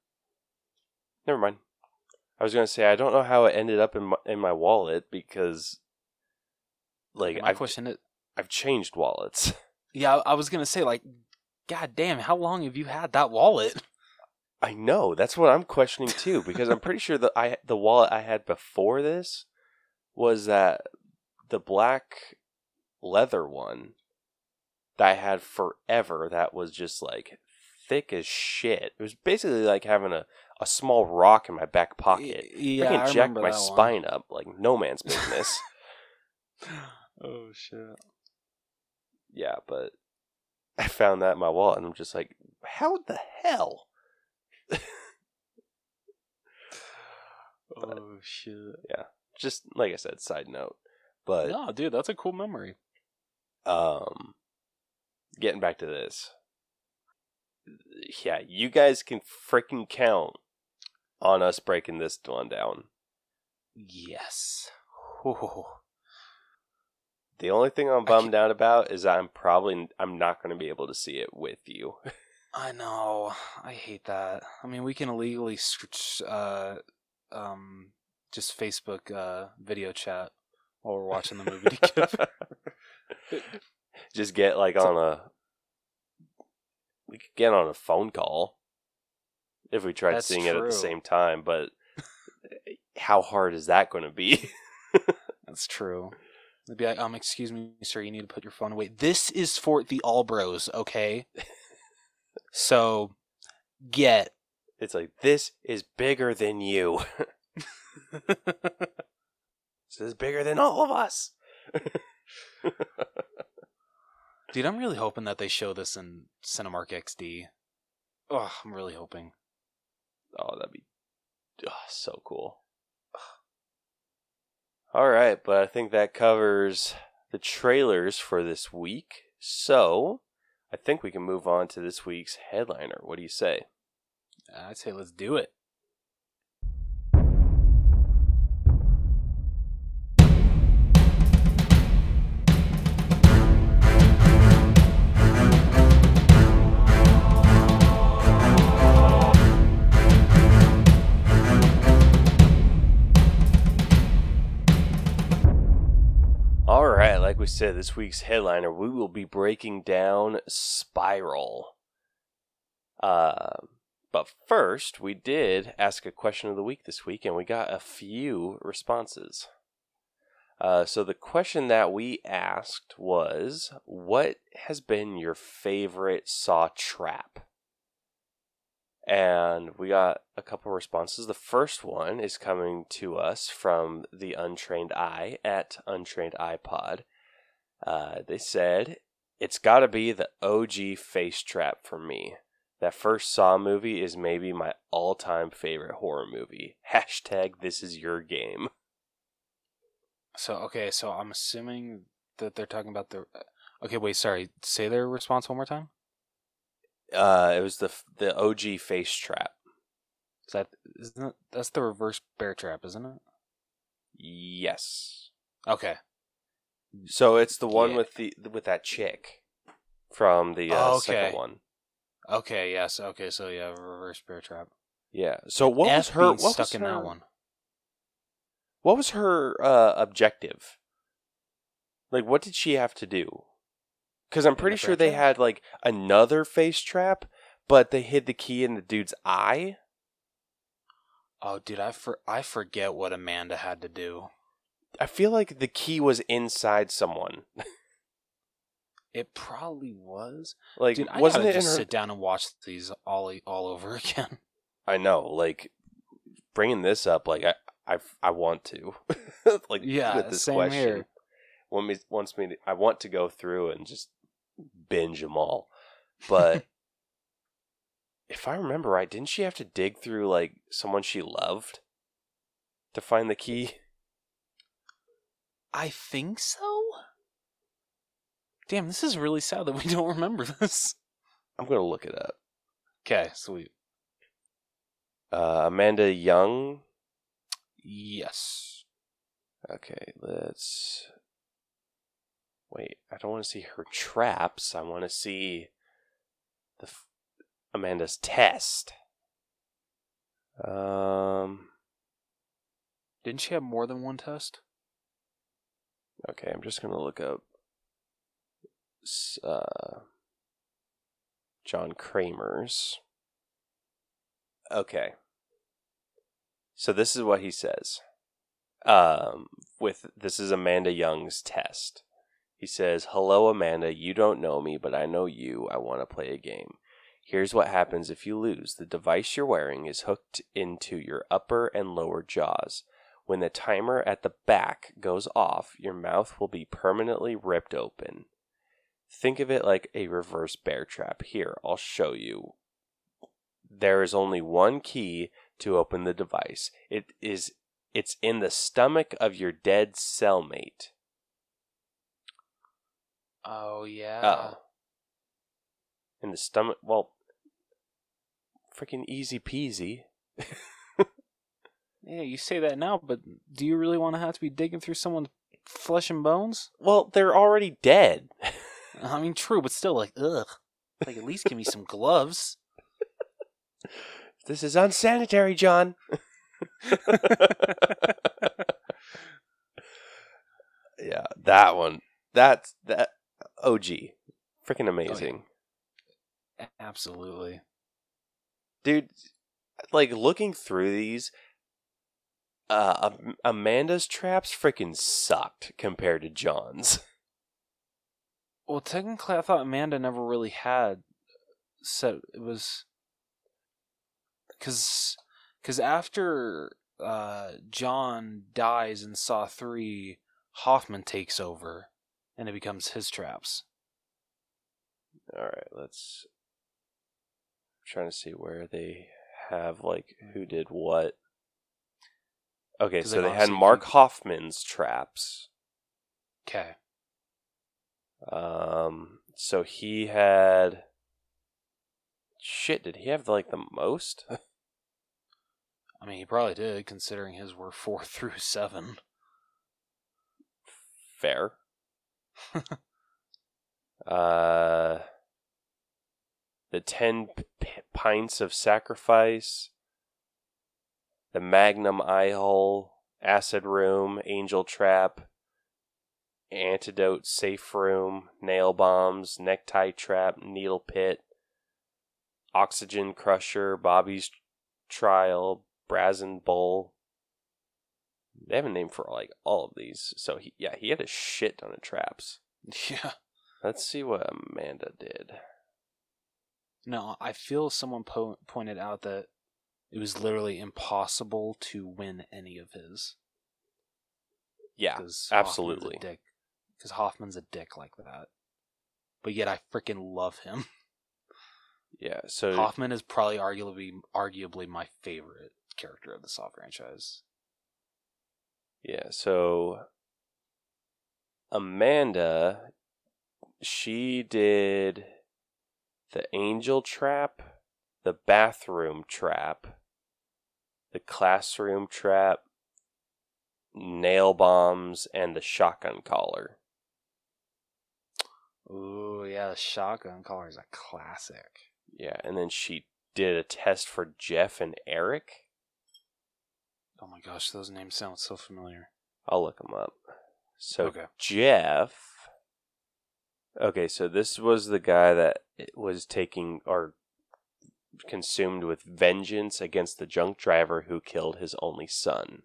Never mind. I was gonna say I don't know how it ended up in my, in my wallet because, like, I've question is, I've changed wallets. <laughs> yeah, I was gonna say like, god damn, how long have you had that wallet? <laughs> I know that's what I'm questioning too because I'm pretty sure that I the wallet I had before this was that the black leather one that I had forever that was just like thick as shit. It was basically like having a, a small rock in my back pocket. Yeah, Freaking I jacked my that one. spine up like no man's business. <laughs> oh shit. yeah, but <laughs> I found that in my wallet and I'm just like, how the hell? Oh shit. Yeah, just like I said, side note. But No, dude, that's a cool memory. um getting back to this yeah you guys can freaking count on us breaking this one down Yes. Ooh. The only thing i'm bummed out about is i'm probably i'm not going to be able to see it with you <laughs> I know. I hate that. I mean, we can illegally, uh, um, just Facebook uh, video chat while we're watching the movie together. <laughs> just get like on a we could get on a phone call if we tried That's seeing it at the same time but <laughs> how hard is that going to be That's true. They'd be like, um, excuse me, sir, you need to put your phone away. This is for the All Bros, okay? <laughs> so, get. it's like this is bigger than you <laughs> this is bigger than all of us <laughs> Dude, I'm really hoping that they show this in Cinemark XD. Oh, I'm really hoping. Oh, that'd be oh, so cool. All right, but I think that covers the trailers for this week. So, I think we can move on to this week's headliner. What do you say? I'd say let's do it. We said, this week's headliner, we will be breaking down Spiral. Uh, but first, we did ask a question of the week this week, and we got a few responses. Uh, so the question that we asked was, "What has been your favorite Saw trap?" And we got a couple responses. The first one is coming to us from the Untrained Eye at UntrainedEyePod. Uh, they said, It's got to be the OG face trap for me. That first Saw movie is maybe my all time favorite horror movie. <laughs> Hashtag this is your game. So okay, so I'm assuming that they're talking about the. Okay, wait, sorry. Say their response one more time. Uh, it was the the OG face trap. Is that isn't that, that's the reverse bear trap, isn't it? Yes. Okay. So it's the one Yeah. with the with that chick from the uh, Oh, okay. second one. Okay. Yes. Okay. So yeah, reverse bear trap. Yeah. So what F was her what stuck was in her, that one? What was her uh, objective? Like, what did she have to do? Because I'm pretty the sure they franchise? had like another face trap, but they hid the key in the dude's eye. Oh, dude, I for I forget what Amanda had to do. I feel like the key was inside someone. <laughs> It probably was. Like, Dude, wasn't it just her? sit down and watch these all all over <laughs> again. I know. Like, bringing this up, like I, I, I want to. <laughs> like, Yeah, with this same question, here. One me wants me. To, I want to go through and just binge them all, but. If I remember right, didn't she have to dig through like someone she loved to find the key? I think so. Damn, this is really sad that we <laughs> don't remember this. I'm gonna look it up. Okay, sweet. Uh, Amanda Young. Yes. Okay, let's. Wait, I don't want to see her traps. I want to see the f- Amanda's test. Um. Didn't she have more than one test? Okay, I'm just gonna look up. Uh, John Kramer's. Okay. So this is what he says. Um, with this is Amanda Young's test. He says, "Hello, Amanda. You don't know me, but I know you. I want to play a game. Here's what happens if you lose. The device you're wearing is hooked into your upper and lower jaws. When the timer at the back goes off, your mouth will be permanently ripped open. Think of it like a reverse bear trap. Here, I'll show you. There is only one key to open the device. It is it's in the stomach of your dead cellmate. Oh yeah. Oh. In the stomach well freaking easy peasy. <laughs> Yeah, you say that now, but do you really want to have to be digging through someone's flesh and bones? Well, they're already dead. <laughs> I mean, true, but still, like, ugh. Like, at least give me some gloves. this is unsanitary, John. <laughs> yeah, that one. That's that OG. Freaking oh, amazing. Absolutely. Dude, like looking through these uh Amanda's traps freaking sucked compared to John's. <laughs> Well, technically, I thought Amanda never really had set. It was because because after uh, John dies in Saw three, Hoffman takes over, and it becomes his traps. All right, let's. I'm trying to see where they have like who did what. Okay, so they had Mark con- Hoffman's traps. Okay. Um, so he had. Shit, did he have like the most? <laughs> I mean, he probably did, considering his were four <laughs> through seven. Fair. <laughs> uh, the ten p- pints of sacrifice, the Magnum eye hole, acid room, angel trap, antidote safe room, nail bombs, necktie trap, needle pit, oxygen crusher, Bobby's trial, brazen bull. They have a name for like all of these. So he, yeah, he had a shit ton of traps. Yeah. Let's see what Amanda did. No, I feel someone po- pointed out that it was literally impossible to win any of his. Yeah, 'cause absolutely. Because Hoffman's, Hoffman's a dick like that. But yet I freaking love him. <laughs> yeah. So Hoffman is probably arguably arguably my favorite character of the Saw franchise. yeah, so Amanda, she did the angel trap, the bathroom trap, the classroom trap, nail bombs, and the shotgun collar. Ooh, yeah, the shotgun collar is a classic. Yeah, and then she did a test for Jeff and Eric. Oh my gosh, those names sound so familiar. I'll look them up. So Okay. Jeff. Okay, so this was the guy that was taking or consumed with vengeance against the junk driver who killed his only son.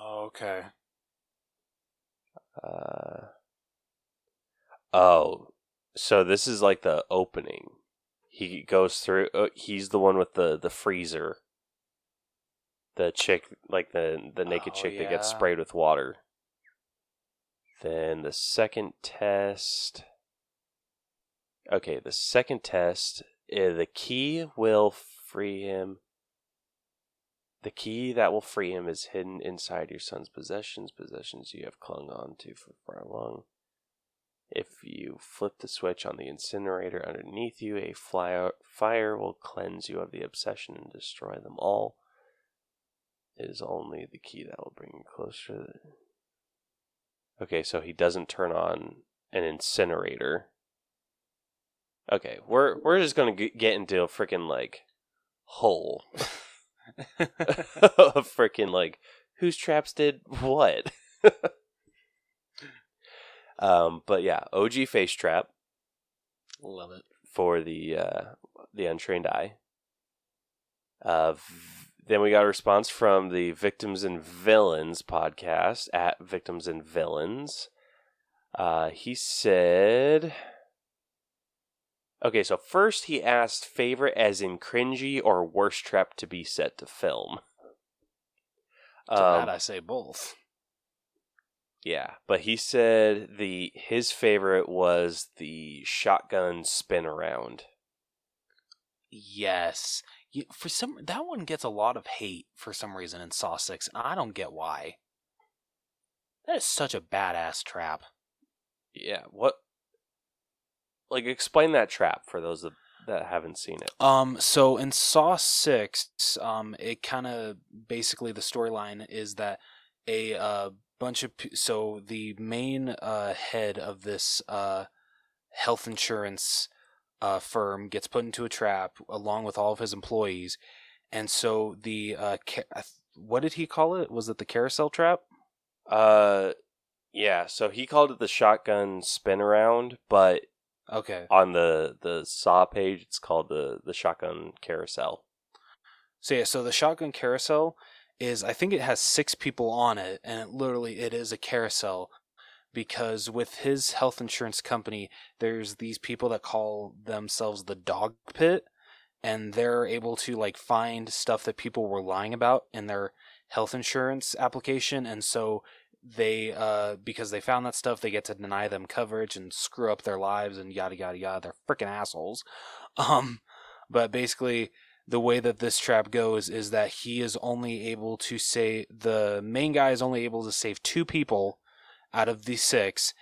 Oh, okay. Uh, oh, so this is like the opening. He goes through. Uh, he's the one with the the freezer. The chick, like the the naked Oh, chick that gets sprayed with water. Then the second test. Okay, the second test. Uh, the key will free him. The key that will free him is hidden inside your son's possessions, possessions you have clung on to for far long. If you flip the switch on the incinerator underneath you, a fly- fire will cleanse you of the obsession and destroy them all. It is only the key that will bring you closer. Okay, so he doesn't turn on an incinerator. Okay, we're we're just gonna g- get into a freaking like hole. <laughs> <laughs> a freaking like whose traps did what. <laughs> um, but yeah, OG face trap Love it. for the uh, the untrained eye. Uh, v- then we got a response from the Victims and Villains podcast at Victims and Villains. Uh, he said, "Okay, so first he asked favorite as in cringy or worst trap to be set to film." To Um, that I say both. yeah, but he said the his favorite was the shotgun spin around. Yes. You, for some that one gets a lot of hate for some reason in Saw 6 and I don't get why. That is such a badass trap. Yeah, what? Like, explain that trap for those that, that haven't seen it. Um so in Saw 6 um it kind of basically the storyline is that a uh, bunch of so the main uh head of this uh health insurance uh, firm gets put into a trap along with all of his employees, and so the uh, ca- what did he call it? Was it the carousel trap? Uh, yeah. So he called it the shotgun spin around, but Okay, on the the saw page, it's called the the shotgun carousel. so yeah, so the shotgun carousel is I think it has six people on it, and it literally it is a carousel because with his health insurance company, there's these people that call themselves the dog pit, and they're able to like find stuff that people were lying about in their health insurance application, and so they uh because they found that stuff they get to deny them coverage and screw up their lives and yada yada yada. They're freaking assholes. <laughs> Um but basically the way that this trap goes is that he is only able to say the main guy is only able to save two people out of the six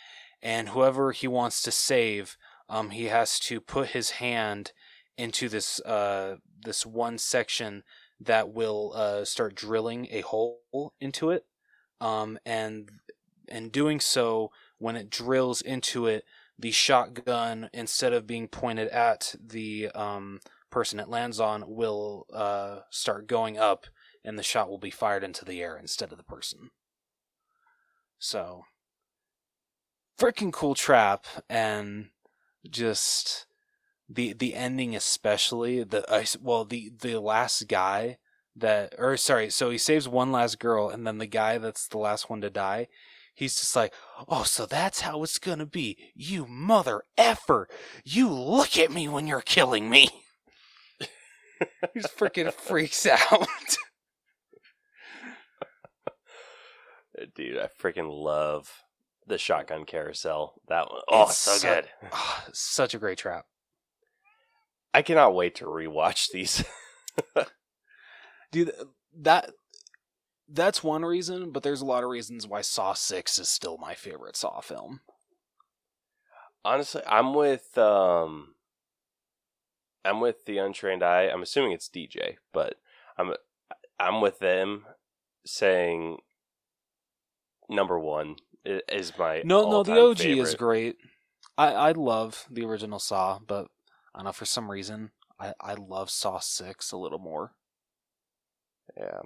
and whoever he wants to save um he has to put his hand into this uh this one section that will uh start drilling a hole into it um, and in doing so, when it drills into it, the shotgun, instead of being pointed at the um, person it lands on, will uh, start going up, and the shot will be fired into the air instead of the person. So, freaking cool trap, and just the the ending, especially the well, the the last guy that or sorry so he saves one last girl and then the guy that's the last one to die he's just like oh so that's how it's gonna be you mother effer you look at me when you're killing me <laughs> he's freaking freaks out <laughs> Dude, I freaking love the shotgun carousel. That one. Oh, It's so good. Ah, such a great trap I cannot wait to rewatch these. <laughs> dude that that's one reason but there's a lot of reasons why saw 6 is still my favorite saw film Honestly, I'm with um I'm with the untrained eye. I'm assuming it's DJ, but I'm I'm with them saying number 1 is my No, no, the OG is great. I I love the original Saw, but I don't know for some reason I I love Saw Six a little more. Yeah.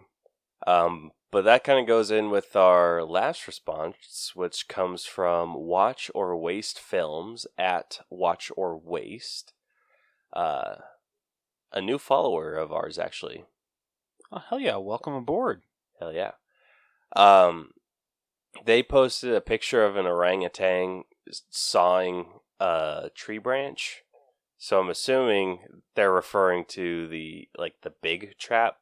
Um, but that kind of goes in with our last response, which comes from Watch or Waste Films at Watch or Waste. Uh, a new follower of ours, actually. Oh hell yeah! Welcome aboard. Hell yeah. Um, they posted a picture of an orangutan sawing a tree branch. So I'm assuming they're referring to the like the big trap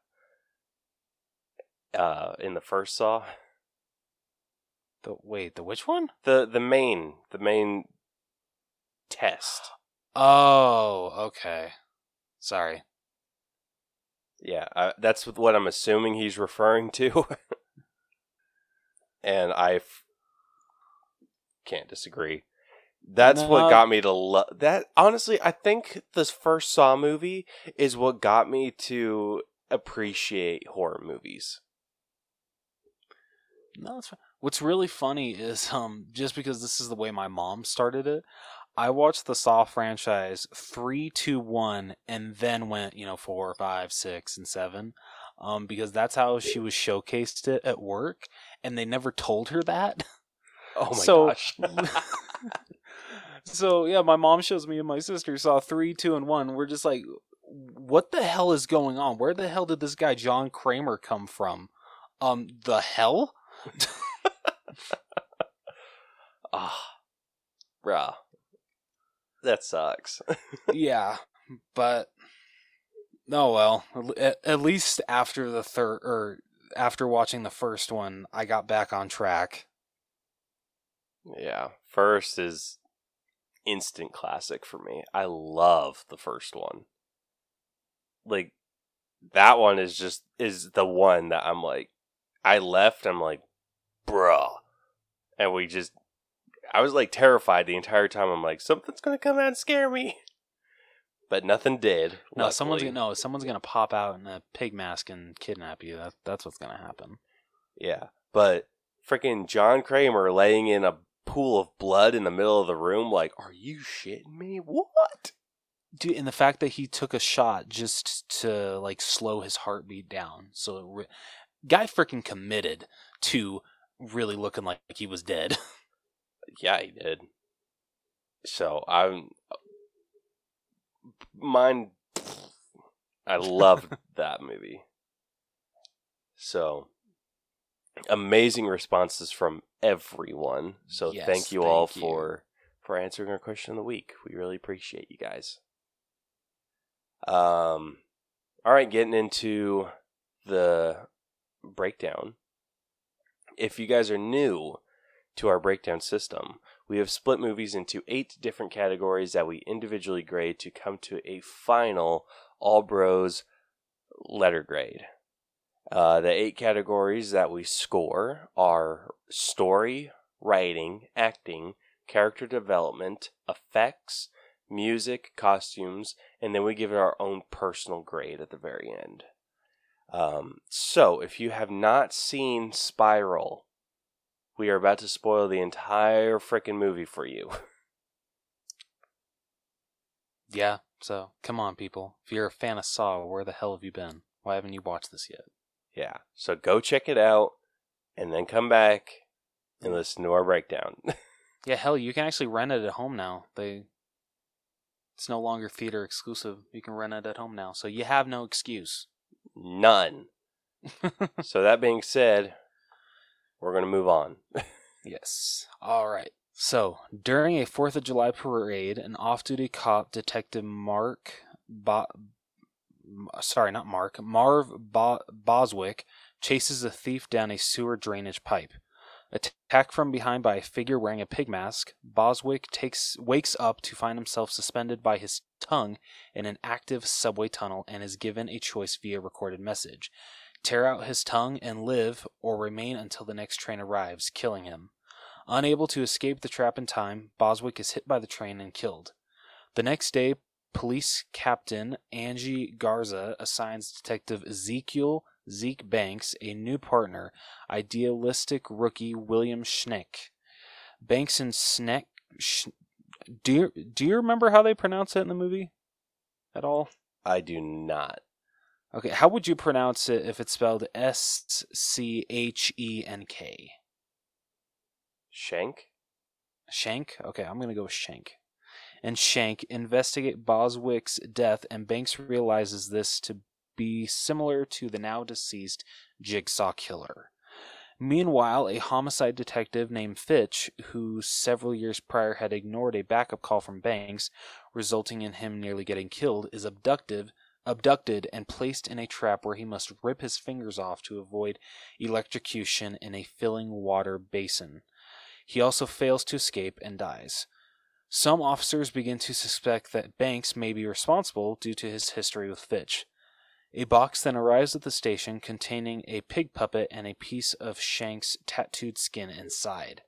uh in the first saw. The wait, the which one? The the main the main test. Oh, okay. Sorry. Yeah, uh, that's what I'm assuming he's referring to. <laughs> and I f- can't disagree. That's No. what got me to love that. Honestly, I think this first Saw movie is what got me to appreciate horror movies. No, it's fine. What's really funny is <laughs> um just because this is the way my mom started it, I watched the Saw franchise three, two, one, and then went you know four, five, six, and seven, um because that's how she was showcased it at work, and they never told her that. <laughs> Oh my So- gosh. <laughs> so yeah, my mom shows me and my sister saw three, two, and one. We're just like, what the hell is going on? Where the hell did this guy John Kramer come from? Um, the hell? <laughs> Ah, bruh. That sucks. <laughs> yeah, but oh well. At, at least after the third or after watching the first one, I got back on track. yeah, first is instant classic for me. I love the first one. Like that one is just is the one that I'm like I left I'm like bruh and we just I was like terrified the entire time. I'm like something's going to come out and scare me. But nothing did. No, someone's gonna no, someone's gonna pop out in a pig mask and kidnap you. That, that's what's gonna happen. Yeah, but freaking John Kramer laying in a pool of blood in the middle of the room, like, are you shitting me? What? dude and the fact that he took a shot just to like slow his heartbeat down so it re- guy freaking committed to really looking like he was dead <laughs> Yeah, he did. So I'm mine. I love <laughs> that movie. So amazing responses from everyone. So Yes, thank you all you. for for answering our question of the week. We really appreciate you guys. Um, all right, getting into the breakdown. If you guys are new to our breakdown system, we have split movies into eight different categories that we individually grade to come to a final All Bros letter grade. Uh, the eight categories that we score are story, writing, acting, character development, effects, music, costumes, and then we give it our own personal grade at the very end. Um, so, if you have not seen Spiral, we are about to spoil the entire freaking movie for you. <laughs> Yeah, so come on, people. If you're a fan of Saw, where the hell have you been? Why haven't you watched this yet? yeah, so go check it out and then come back and listen to our breakdown. <laughs> Yeah, hell, you can actually rent it at home now. They, it's no longer theater exclusive. You can rent it at home now, so you have no excuse. None. <laughs> so, that being said, we're going to move on. Yes. All right. So, during a 4th of July parade, an off duty cop, Detective Mark Bo- sorry, not Mark, Marv Bo- Bozwick chases a thief down a sewer drainage pipe. Attacked from behind by a figure wearing a pig mask, Bozwick takes wakes up to find himself suspended by his tongue in an active subway tunnel and is given a choice via recorded message. Tear out his tongue and live, or remain until the next train arrives, killing him. Unable to escape the trap in time, Bozwick is hit by the train and killed. The next day, police captain Angie Garza assigns Detective Ezekiel Zeke Banks a new partner, idealistic rookie William Schneck. Banks and Schneck. Sch- do you, do you remember how they pronounce it in the movie at all? I do not. Okay, how would you pronounce it if it's spelled S C H E N K? Shank? Shank? Okay, I'm going to go with Shank. And Shank investigate Bozwick's death, and Banks realizes this to be similar to the now deceased Jigsaw Killer. Meanwhile, a homicide detective named Fitch, who several years prior had ignored a backup call from Banks, resulting in him nearly getting killed, is abducted abducted and placed in a trap where he must rip his fingers off to avoid electrocution in a filling water basin. He also fails to escape and dies. Some officers begin to suspect that Banks may be responsible due to his history with Fitch. A box then arrives at the station containing a pig puppet and a piece of Shank's tattooed skin inside.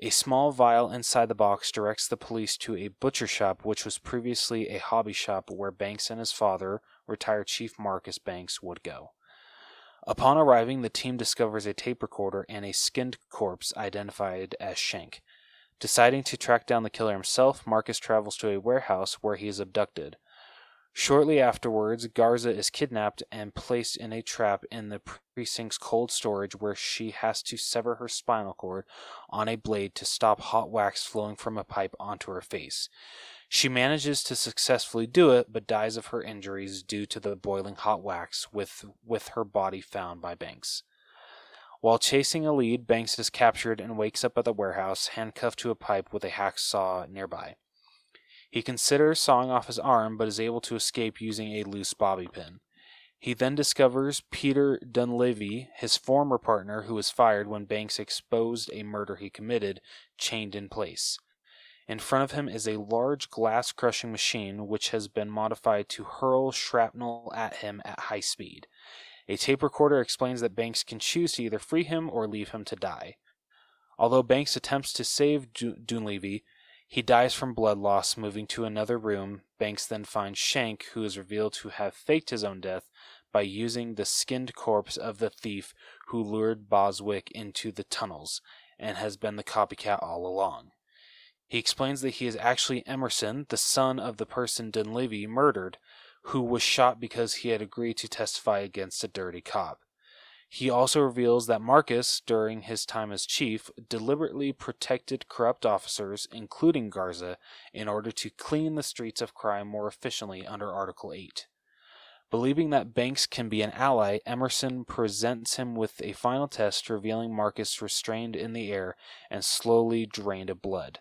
A small vial inside the box directs the police to a butcher shop, which was previously a hobby shop where Banks and his father, retired Chief Marcus Banks, would go. Upon arriving, the team discovers a tape recorder and a skinned corpse identified as Shank. Deciding to track down the killer himself, Marcus travels to a warehouse where he is abducted. Shortly afterwards, Garza is kidnapped and placed in a trap in the precinct's cold storage where she has to sever her spinal cord on a blade to stop hot wax flowing from a pipe onto her face. She manages to successfully do it, but dies of her injuries due to the boiling hot wax with, with her body found by Banks. While chasing a lead, Banks is captured and wakes up at the warehouse, handcuffed to a pipe with a hacksaw nearby. He considers sawing off his arm, but is able to escape using a loose bobby pin. He then discovers Peter Dunleavy, his former partner who was fired when Banks exposed a murder he committed, chained in place. In front of him is a large glass crushing machine which has been modified to hurl shrapnel at him at high speed. A tape recorder explains that Banks can choose to either free him or leave him to die. Although Banks attempts to save Dunleavy, he dies from blood loss, moving to another room. Banks then finds Shank, who is revealed to have faked his own death by using the skinned corpse of the thief who lured Bozwick into the tunnels and has been the copycat all along. He explains that he is actually Emerson, the son of the person Dunleavy murdered, who was shot because he had agreed to testify against a dirty cop. He also reveals that Marcus, during his time as chief, deliberately protected corrupt officers, including Garza, in order to clean the streets of crime more efficiently under Article 8. Believing that Banks can be an ally, Emerson presents him with a final test revealing Marcus restrained in the air and slowly drained of blood.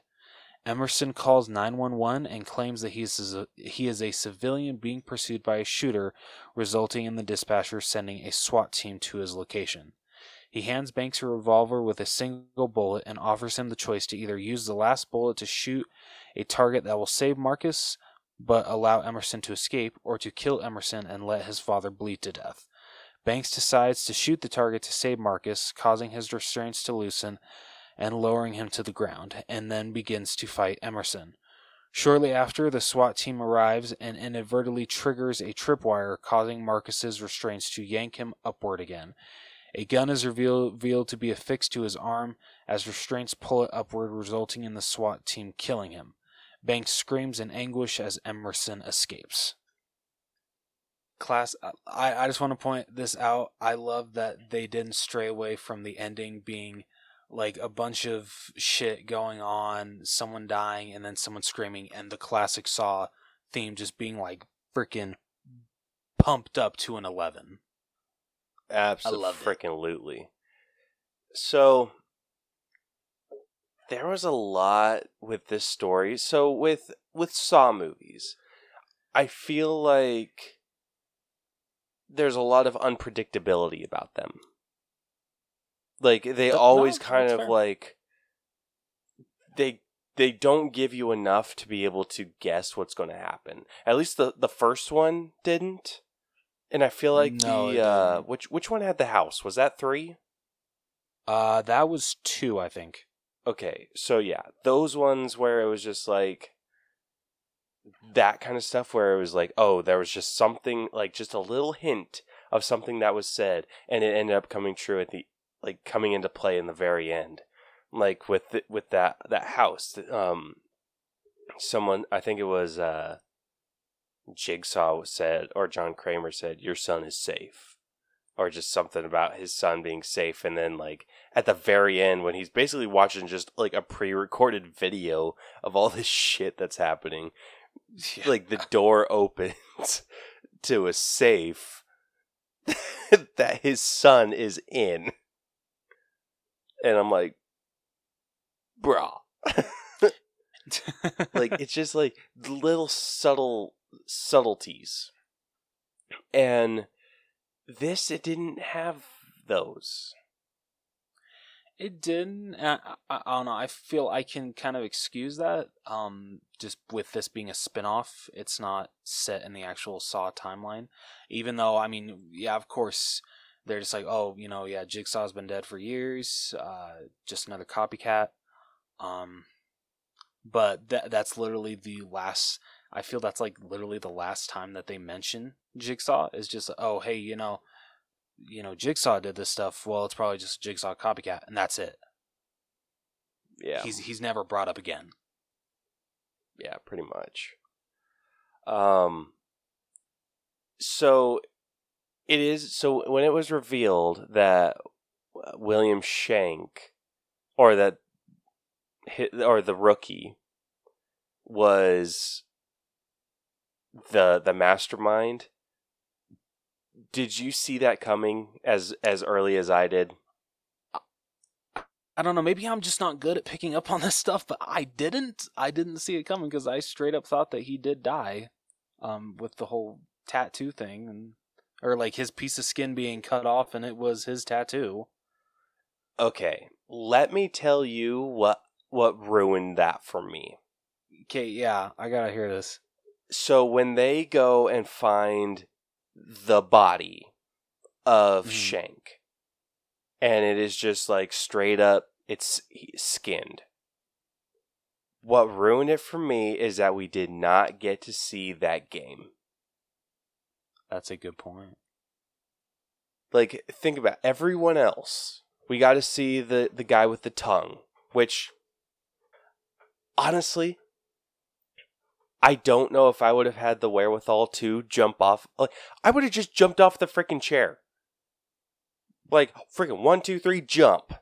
Emerson calls 911 and claims that he is, a, he is a civilian being pursued by a shooter, resulting in the dispatcher sending a SWAT team to his location. He hands Banks a revolver with a single bullet and offers him the choice to either use the last bullet to shoot a target that will save Marcus but allow Emerson to escape, or to kill Emerson and let his father bleed to death. Banks decides to shoot the target to save Marcus, causing his restraints to loosen and lowering him to the ground, and then begins to fight Emerson. Shortly after, the SWAT team arrives and inadvertently triggers a tripwire, causing Marcus's restraints to yank him upward again. A gun is revealed, revealed to be affixed to his arm as restraints pull it upward, resulting in the SWAT team killing him. Banks screams in anguish as Emerson escapes. Class, I, I just want to point this out. I love that they didn't stray away from the ending being like a bunch of shit going on, someone dying, and then someone screaming, and the classic Saw theme just being like freaking pumped up to an 11. Absolutely. So there was a lot with this story. So with with Saw movies, I feel like there's a lot of unpredictability about them. Like they Th- always no, kind of fair. like they they don't give you enough to be able to guess what's going to happen. At least the the first one didn't. And I feel like No, the uh which which one had the house? Was that 3? Uh, that was two, I think. Okay, so yeah, those ones where it was just like that kind of stuff where it was like, oh, there was just something like just a little hint of something that was said and it ended up coming true at the like coming into play in the very end. Like with the, with that that house um someone I think it was uh Jigsaw said or John Kramer said your son is safe. Or just something about his son being safe and then like at the very end when he's basically watching just like a pre-recorded video of all <laughs> this shit that's happening like the door <laughs> opens to a safe <laughs> that his son is in and i'm like bruh <laughs> like it's just like little subtle subtleties and this it didn't have those It didn't. I, I, I don't know. I feel I can kind of excuse that. Um, just with this being a spin-off, it's not set in the actual Saw timeline. Even though, I mean, yeah, of course, they're just like, oh, you know, yeah, Jigsaw's been dead for years. Uh, just another copycat. Um, but that that's literally the last. I feel that's like literally the last time that they mention Jigsaw is just, oh, hey, you know, you know, Jigsaw did this stuff. Well, it's probably just Jigsaw copycat, and that's it. yeah He's he's never brought up again. Yeah, pretty much. Um so it is so when it was revealed that William Shank or that or the rookie was the the mastermind did you see that coming as as early as I did? I don't know. Maybe I'm just not good at picking up on this stuff, but I didn't. I didn't see it coming because I straight up thought that he did die, um, with the whole tattoo thing and or like his piece of skin being cut off and it was his tattoo. Okay, let me tell you what what ruined that for me. Okay, yeah, I gotta hear this. so when they go and find the body of Mhm. Shank, and it is just like straight up, it's skinned. What ruined it for me is that we did not get to see that game. That's a good point. Like, think about everyone else. We got to see the the guy with the tongue, which honestly, I don't know if I would have had the wherewithal to jump off. Like, I would have just jumped off the freaking chair. Like, freaking one, two, three, jump.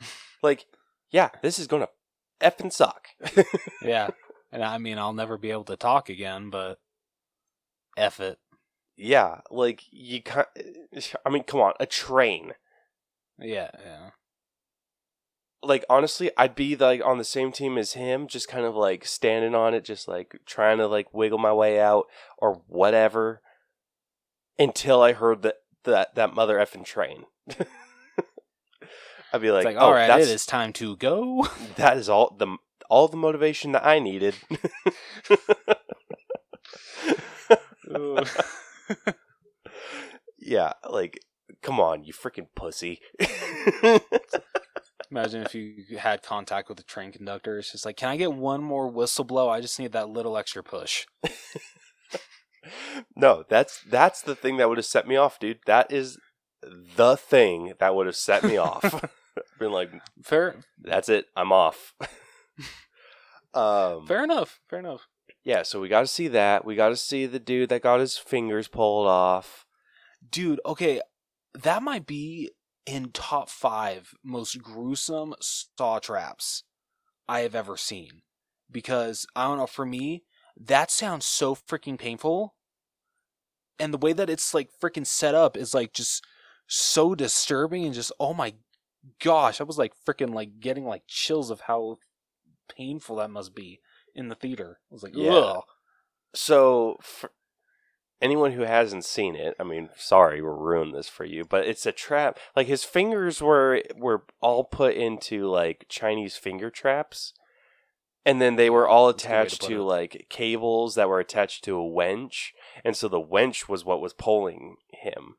<laughs> like, yeah, this is gonna effing suck. <laughs> Yeah, and I mean I'll never be able to talk again, but eff it. Yeah, like you can't. I mean, come on, a train. Yeah, yeah. like honestly, I'd be like on the same team as him, just kind of like standing on it, just like trying to like wiggle my way out or whatever, until I heard that that that mother effing train. <laughs> I'd be like, like, oh, all right, that's it is time to go. <laughs> that is all the all the motivation that I needed. <laughs> yeah, like, come on, you freaking pussy. <laughs> Imagine if you had contact with the train conductor. It's just like, can I get one more whistle blow? I just need that little extra push. <laughs> no, that's that's the thing that would have set me off, dude. That is the thing that would have set me off. <laughs> Been like, Fair, that's it, I'm off. um, fair enough. Fair enough. Yeah, so we got to see that. We got to see the dude that got his fingers pulled off. Dude, okay, that might be in top five most gruesome saw traps I have ever seen. Because I don't know, for me, that sounds so freaking painful. And the way that it's like freaking set up is like just so disturbing and just oh my gosh, I was like freaking like getting like chills of how painful that must be in the theater. I was like, Yeah. ugh. So, anyone who hasn't seen it, I mean, sorry, we'll ruin this for you, but it's a trap. Like his fingers were were all put into like Chinese finger traps, and then they were all That's a good way to attached to like cables that were attached to a wench, and so the wench was what was pulling him.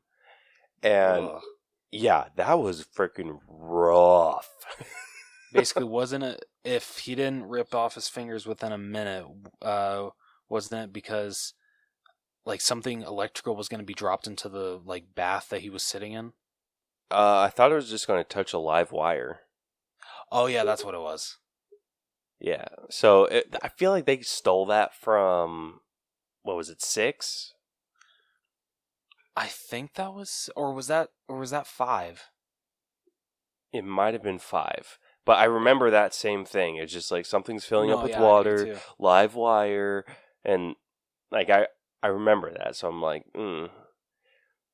And Ugh. yeah, that was freaking rough. <laughs> basically wasn't it if he didn't rip off his fingers within a minute uh wasn't it because like something electrical was going to be dropped into the like bath that he was sitting in Uh, I thought it was just going to touch a live wire. oh yeah that's what it was Yeah. So it, I feel like they stole that from what was it six? i think that was or was that or was that five It might have been five, but I remember that same thing. It's just like something's filling No, up with yeah, water, live wire, and like I I remember that. So I'm like, mm.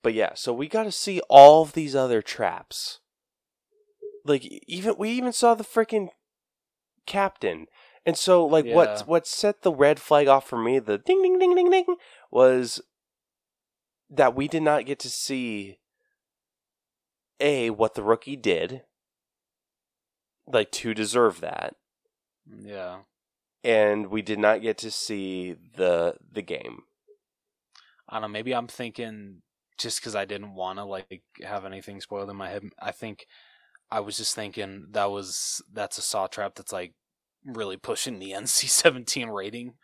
but yeah. So we got to see all of these other traps. Like even we even saw the freaking captain. And so like Yeah. what what set the red flag off for me, the ding ding ding ding ding was that we did not get to see a what the rookie did like to deserve that. Yeah. And we did not get to see the the game. I don't know maybe i'm thinking just because i didn't want to like have anything spoiled in my head i think i was just thinking that was that's a saw trap that's like really pushing the <laughs> nc-17 rating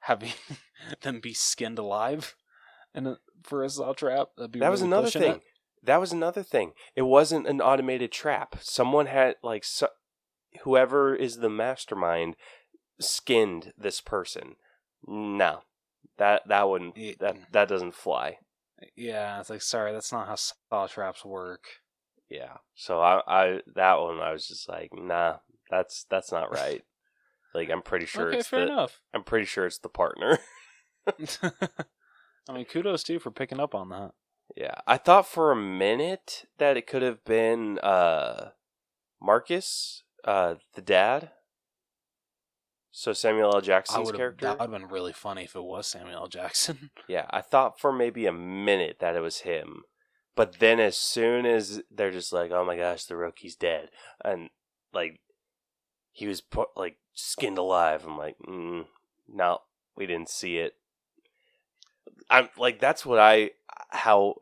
having <laughs> them be skinned alive and a- for a saw trap. That'd be that was another thing it. that was another thing. It wasn't an automated trap. Someone had like so, whoever is the mastermind skinned this person. No. That that wouldn't It- that that doesn't fly. Yeah it's like sorry that's not how saw traps work. Yeah. So i i that one i was just like nah that's that's not right. <laughs> Like i'm pretty sure okay it's fair the, enough. I'm pretty sure it's the partner. <laughs> <laughs> I mean kudos to you for picking up on that. Yeah, I thought for a minute that it could have been uh, Marcus, uh, the dad. So Samuel L. Jackson's character. that would have been really funny if it was Samuel L. Jackson. <laughs> Yeah, I thought for maybe a minute that it was him, but then as soon as they're just like, "Oh my gosh, the rookie's dead," and like he was put, like skinned alive, I'm like, mm, "No, we didn't see it." I'm like, that's what I how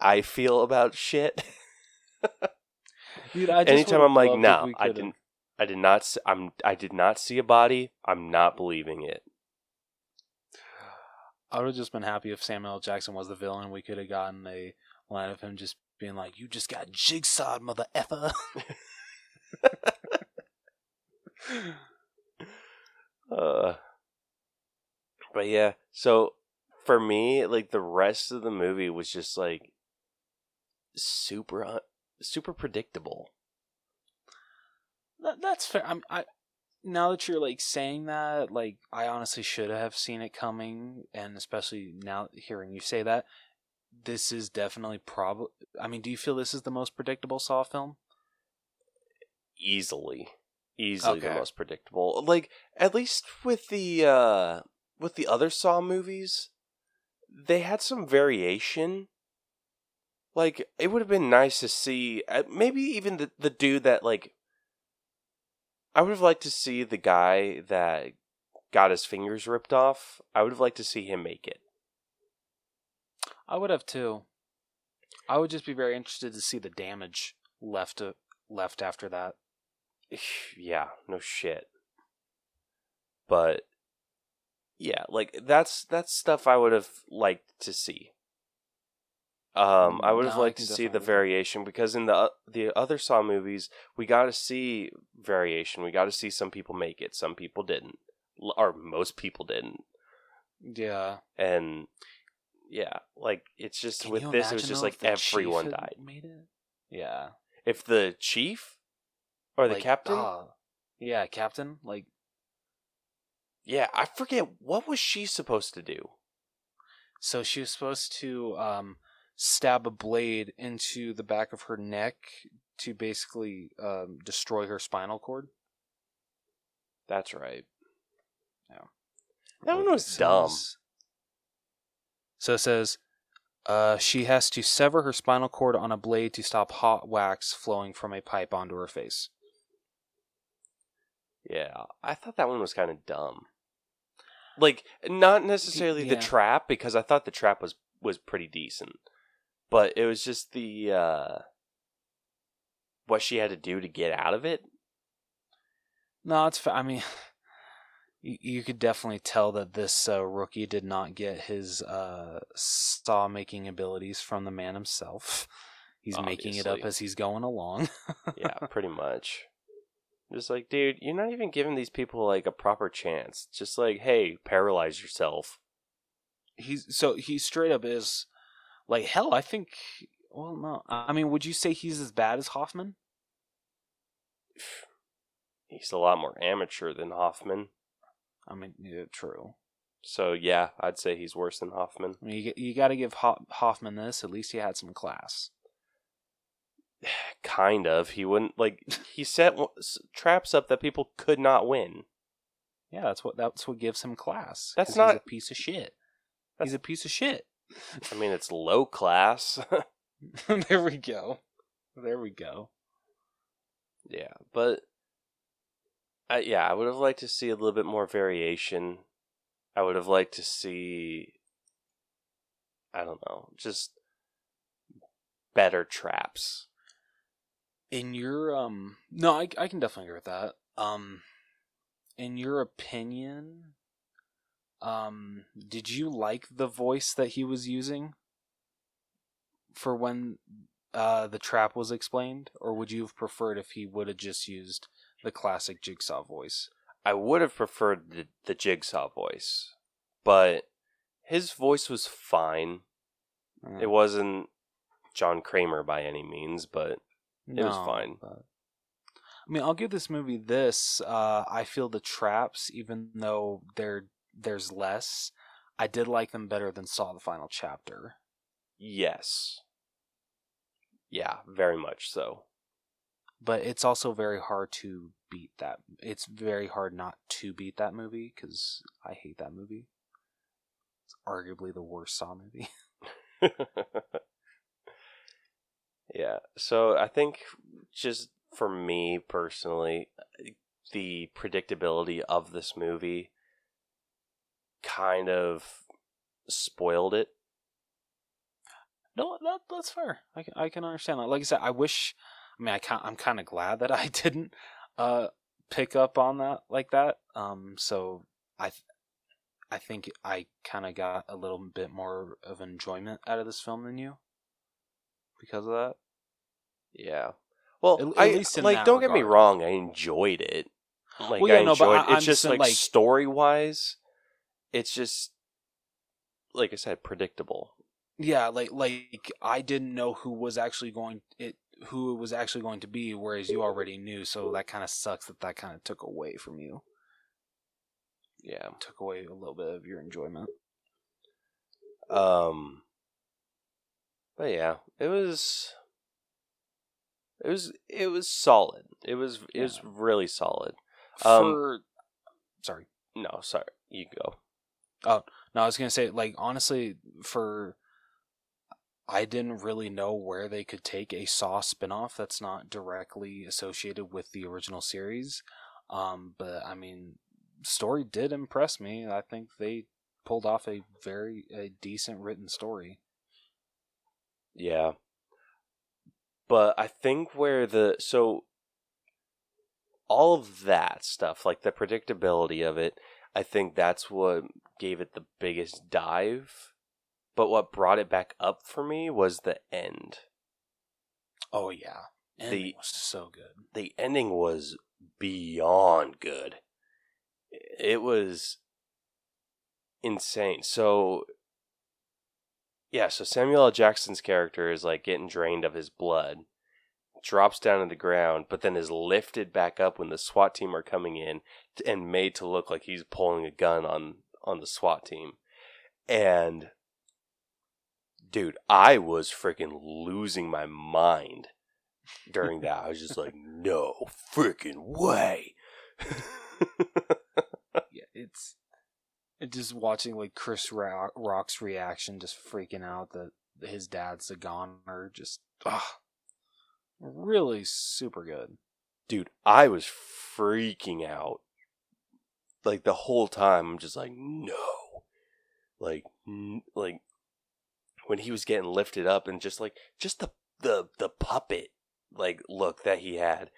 I feel about shit. <laughs> Dude, I just Anytime I'm like, no, I didn't. I did not. s- I'm. I did not see a body. I'm not believing it. I would have just been happy if Samuel L. Jackson was the villain. We could have gotten a line of him just being like, "You just got jigsawed, mother effer." <laughs> Uh, but yeah, so for me, like the rest of the movie was just like super, super predictable. That, that's fair. I'm, I now that you're like saying that, like I honestly should have seen it coming, and especially now hearing you say that, this is definitely probably. I mean, do you feel this is the most predictable Saw film? easily, easily the most predictable. Like at least with the uh with the other Saw movies, they had some variation. Like it would have been nice to see uh, maybe even the the dude that like I would have liked to see the guy that got his fingers ripped off. I would have liked to see him make it. I would have too. I would just be very interested to see the damage left uh, left after that. <sighs> yeah, no shit. But yeah, like that's that's stuff I would have liked to see. Um, I would have No, liked to see the variation because in the o- the other Saw movies, we got to see variation. We got to see some people make it, some people didn't, or most people didn't. Yeah. And yeah, like it's just Can with this, it was just like the everyone died. Made it. Yeah. If the chief or the Like, captain, ah, yeah, captain. Like yeah, I forget what was she supposed to do. So she was supposed to um, stab a blade into the back of her neck to basically um, destroy her spinal cord. That's right. Yeah. That one was dumb. So it says uh, she has to sever her spinal cord on a blade to stop hot wax flowing from a pipe onto her face. Yeah, I thought that one was kind of dumb. Like, not necessarily the yeah. trap because I thought the trap was was pretty decent, but it was just the uh what she had to do to get out of it. No, it's. I mean, <laughs> you, you could definitely tell that this uh, rookie did not get his uh, saw making abilities from the man himself. <laughs> He's making it up as he's going along. Yeah, <laughs> pretty much. Just like, dude, you're not even giving these people like a proper chance. Just like, hey, paralyze yourself. he's so he straight up is like hell. I think. Well, no. I mean, would you say he's as bad as Hoffman? <sighs> He's a lot more amateur than Hoffman. I mean, yeah, true. So yeah, I'd say he's worse than Hoffman. I mean, you, you got to give Ho- Hoffman this. At least he had some class. <sighs> kind of. He wouldn't like <laughs> he set traps up that people could not win. Yeah, that's what that's what gives him class. That's not- he's a piece of shit. He's a piece of shit. I mean, it's low class. <laughs> <laughs> there we go. There we go. yeah, but I, yeah, I would have liked to see a little bit more variation. I would have liked to see I don't know, just better traps. In your um, no, I I can definitely agree with that. Um, in your opinion, um, did you like the voice that he was using for when uh the trap was explained, or would you have preferred if he would have just used the classic Jigsaw voice? I would have preferred the, the jigsaw voice, but his voice was fine. Uh, It wasn't John Kramer by any means, but it was fine. But, I mean, I'll give this movie this. Uh, I feel the traps, even though there there's less, I did like them better than Saw the Final Chapter. yes. Yeah, very much so. But it's also very hard to beat that. It's very hard not to beat that movie because I hate that movie. It's arguably the worst Saw movie. <laughs> yeah, so I think just for me personally, the predictability of this movie kind of spoiled it. No, that that's fair. I can I can understand that. Like I said, I wish. I mean, I can I'm kind of glad that <laughs> I didn't uh pick up on that like that. Um, so I th- I think I kind of got a little bit more of enjoyment out of this film than you because of that. Yeah. Well, At- at I least in like. that Don't get me wrong. I enjoyed it. Like Well, yeah, I no, but enjoyed. I- I'm it's just like, like- story wise, it's just like I said, predictable. Yeah, like like I didn't know who was actually going it who it was actually going to be, whereas you already knew. So that kind of sucks that that kind of took away from you, Yeah. took away a little bit of your enjoyment. Um. But yeah, it was. It was it was solid. It was it was really solid. Um, For sorry, No, sorry, you go. No, I was gonna say like honestly, for I didn't really know where they could take a Saw spinoff that's not directly associated with the original series. Um, but I mean, story did impress me. I think they pulled off a very a decent written story. Yeah. But I think where the so all of that stuff, like the predictability of it, I think that's what gave it the biggest dive. But what brought it back up for me was the end. Oh yeah, and The- was so good. The ending was beyond good. It was insane. So yeah, so Samuel L. Jackson's character is like getting drained of his blood, drops down to the ground, but then is lifted back up when the SWAT team are coming in and made to look like he's pulling a gun on on the SWAT team. And dude, I was freaking losing my mind during that. I was just like, <laughs> no freaking way. <laughs> yeah, it's it just watching like Chris Rock, Rock's reaction, just freaking out that his dad's a goner. Just ah, really super good. dude, I was freaking out. Like the whole time, I'm just like, no, like, n- like when he was getting lifted up and just like, just the the the puppet like look that he had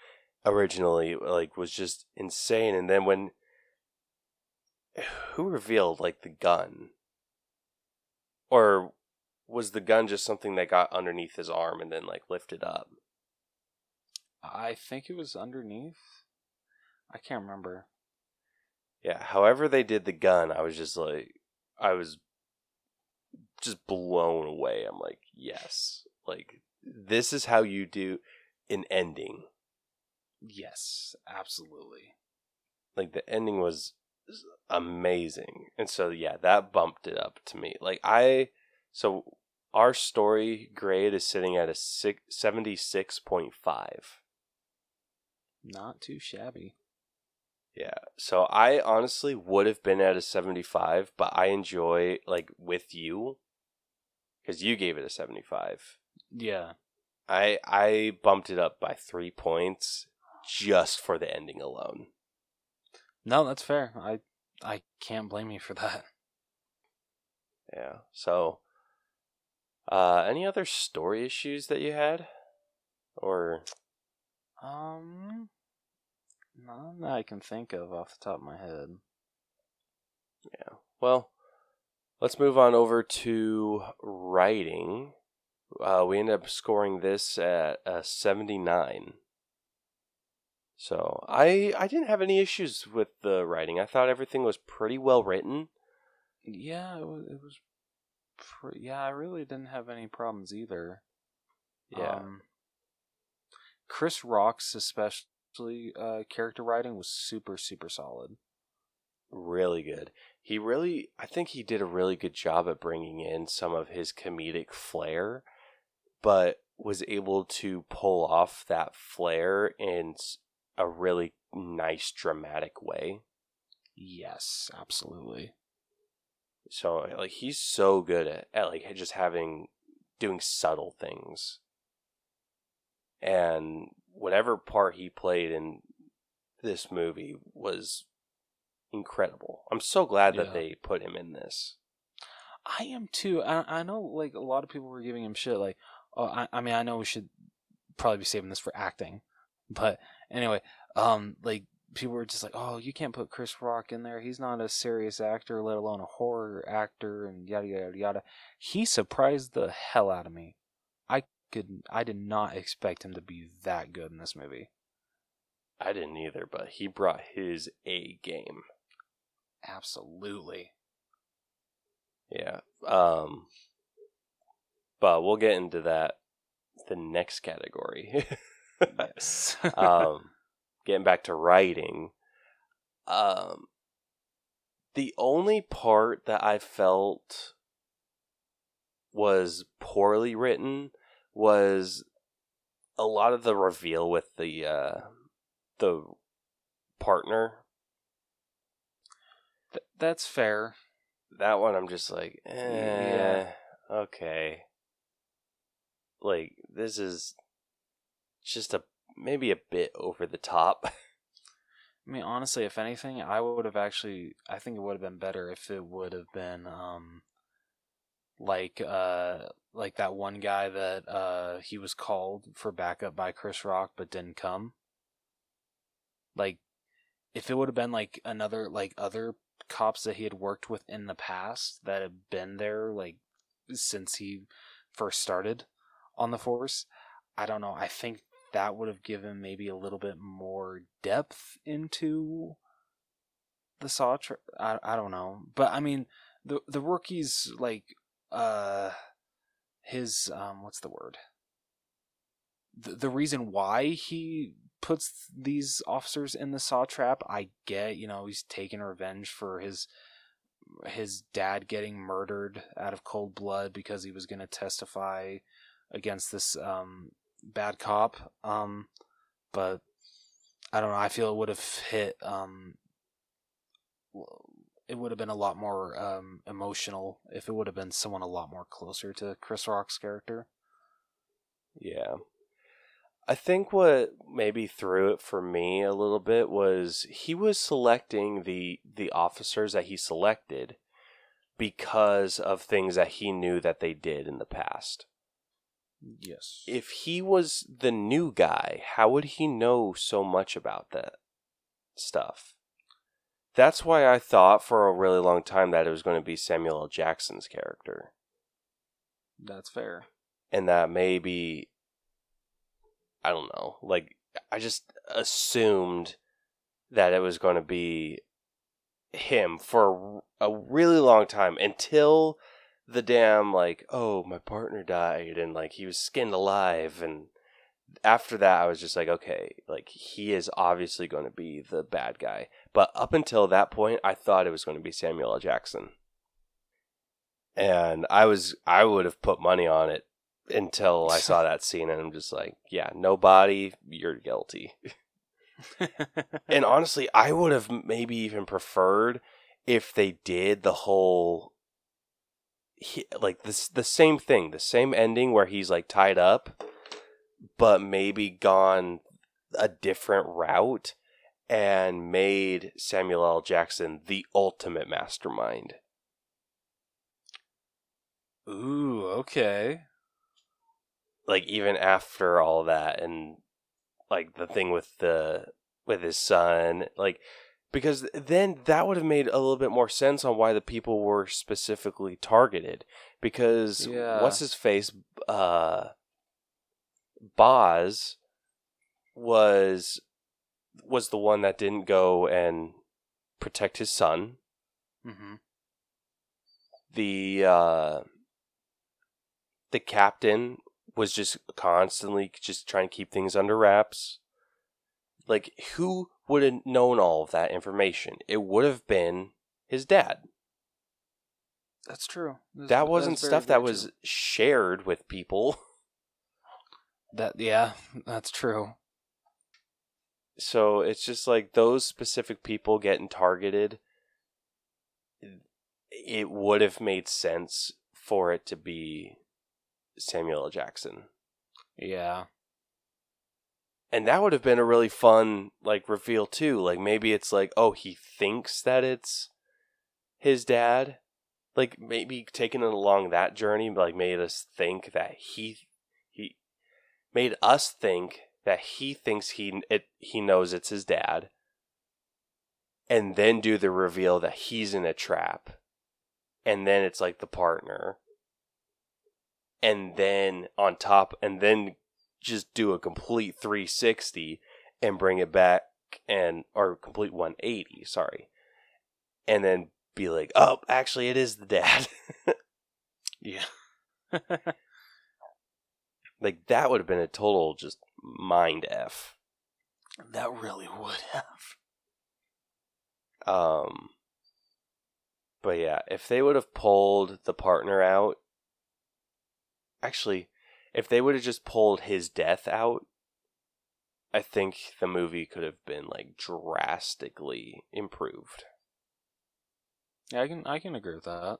originally, like was just insane. And then when who revealed like the gun, or was the gun just something that got underneath his arm and then like lifted up? I think it was underneath. I can't remember. Yeah, however they did the gun, I was just like, I was just blown away. I'm like, yes, like this is how you do an ending. Yes, absolutely. Like the ending was amazing, and so yeah, that bumped it up to me. Like I, so our story grade is sitting at a six, 76.5. Not too shabby. Yeah. So I honestly would have been at a 75, but I enjoy like with you cuz you gave it a 75. Yeah. I I bumped it up by 3 points just for the ending alone. No, that's fair. I I can't blame you for that. Yeah. So uh any other story issues that you had or Um, none that I can think of off the top of my head. yeah. Well, let's move on over to writing. Uh, we ended up scoring this at a 79. So I I didn't have any issues with the writing. I thought everything was pretty well written. Yeah, it was. It was pre- yeah, I really didn't have any problems either. Yeah. Um, Chris Rock's especially uh, character writing was super super solid. really good. He really, I think he did a really good job at bringing in some of his comedic flair, but was able to pull off that flair in a really nice dramatic way. Yes, absolutely. So like he's so good at, at like just having doing subtle things. And whatever part he played in this movie was incredible. I'm so glad that Yeah. they put him in this. I am too. I, I know, like a lot of people were giving him shit. Like, oh, I, I mean, I know we should probably be saving this for acting, but anyway, um, like people were just like, oh, you can't put Chris Rock in there. He's not a serious actor, let alone a horror actor, and yada yada yada. He surprised the hell out of me. I could, I did not expect him to be that good in this movie. I didn't either, but he brought his A game. Absolutely. Yeah. Um but we'll get into that the next category. Yes. <laughs> um getting back to writing. Um the only part that I felt was poorly written was a lot of the reveal with the uh the partner Th- that's fair. that one I'm just like, eh, Yeah. okay. Like this is just a maybe a bit over the top. <laughs> I mean, honestly, if anything, I would have actually. I think it would have been better if it would have been um, like uh, like that one guy that uh he was called for backup by Chris Rock but didn't come. Like, if it would have been like another like other cops that he had worked with in the past that had been there like since he first started on the force, I don't know. I think that would have given maybe a little bit more depth into the saw tra- I, I don't know but i mean the the rookies like uh his um what's the word the, the reason why he puts these officers in the saw trap i get you know he's taking revenge for his his dad getting murdered out of cold blood because he was going to testify against this um bad cop. Um, but I don't know. I feel it would have hit. Um, it would have been a lot more um, emotional if it would have been someone a lot more closer to Chris Rock's character. Yeah. I think what maybe threw it for me a little bit was he was selecting the the officers that he selected because of things that he knew that they did in the past. Yes. If he was the new guy, how would he know so much about that stuff? That's why I thought for a really long time that it was going to be Samuel L. Jackson's character. That's fair. and that maybe I don't know, like I just assumed that it was going to be him for a really long time until the damn like oh my partner died and like he was skinned alive and after that I was just like okay like he is obviously going to be the bad guy but up until that point I thought it was going to be Samuel L. Jackson and I was I would have put money on it until I saw <laughs> that scene and I'm just like, yeah, no body, you're guilty. and <laughs> honestly, I would have maybe even preferred if they did the whole he, like this the same thing, the same ending where he's like tied up but maybe gone a different route and made Samuel L. Jackson the ultimate mastermind. Ooh, okay. like even after all that and like the thing with the with his son like because then that would have made a little bit more sense on why the people were specifically targeted because Yeah. what's his face uh Boz was was the one that didn't go and protect his son Mm-hmm. the uh the captain was just constantly just trying to keep things under wraps like who would have known all of that information it would have been his dad That's true. That's- that wasn't stuff that was true. shared with people <laughs> That yeah, that's true. so it's just like those specific people getting targeted it would have made sense for it to be Samuel L. Jackson Yeah. and that would have been a really fun like reveal too like maybe it's like oh he thinks that it's his dad like maybe taking it along that journey like made us think that he he made us think that he thinks he it he knows it's his dad and then do the reveal that he's in a trap and then it's like the partner and then on top and then just do a complete 360 and bring it back and or complete 180 sorry and then be like oh actually it is the dad <laughs> Yeah. <laughs> like that would have been a total just mind f that really would have. um but yeah if they would have pulled the partner out actually if they would have just pulled his death out, I think the movie could have been like drastically improved. Yeah, I can I can agree with that.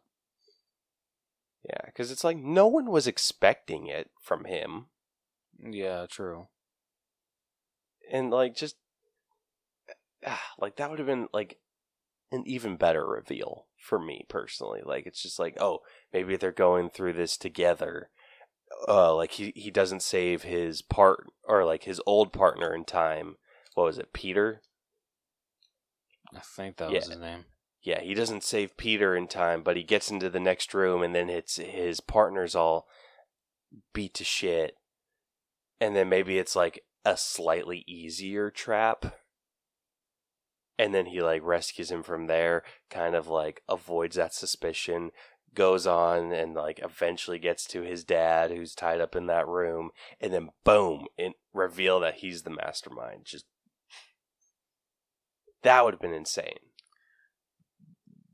Yeah, because it's like no one was expecting it from him, Yeah, true. and like just ah, like that would have been like an even better reveal for me personally. Like it's just like oh maybe they're going through this together. Uh, like he he doesn't save his part or like his old partner in time. What was it, Peter? I think that Yeah. was his name. Yeah, he doesn't save Peter in time, but he gets into the next room and then it's his partner's all beat to shit. And then maybe it's like a slightly easier trap. And then he like rescues him from there, kind of like avoids that suspicion, goes on and like eventually gets to his dad who's tied up in that room, and then boom, and reveal that he's the mastermind. Just that would have been insane.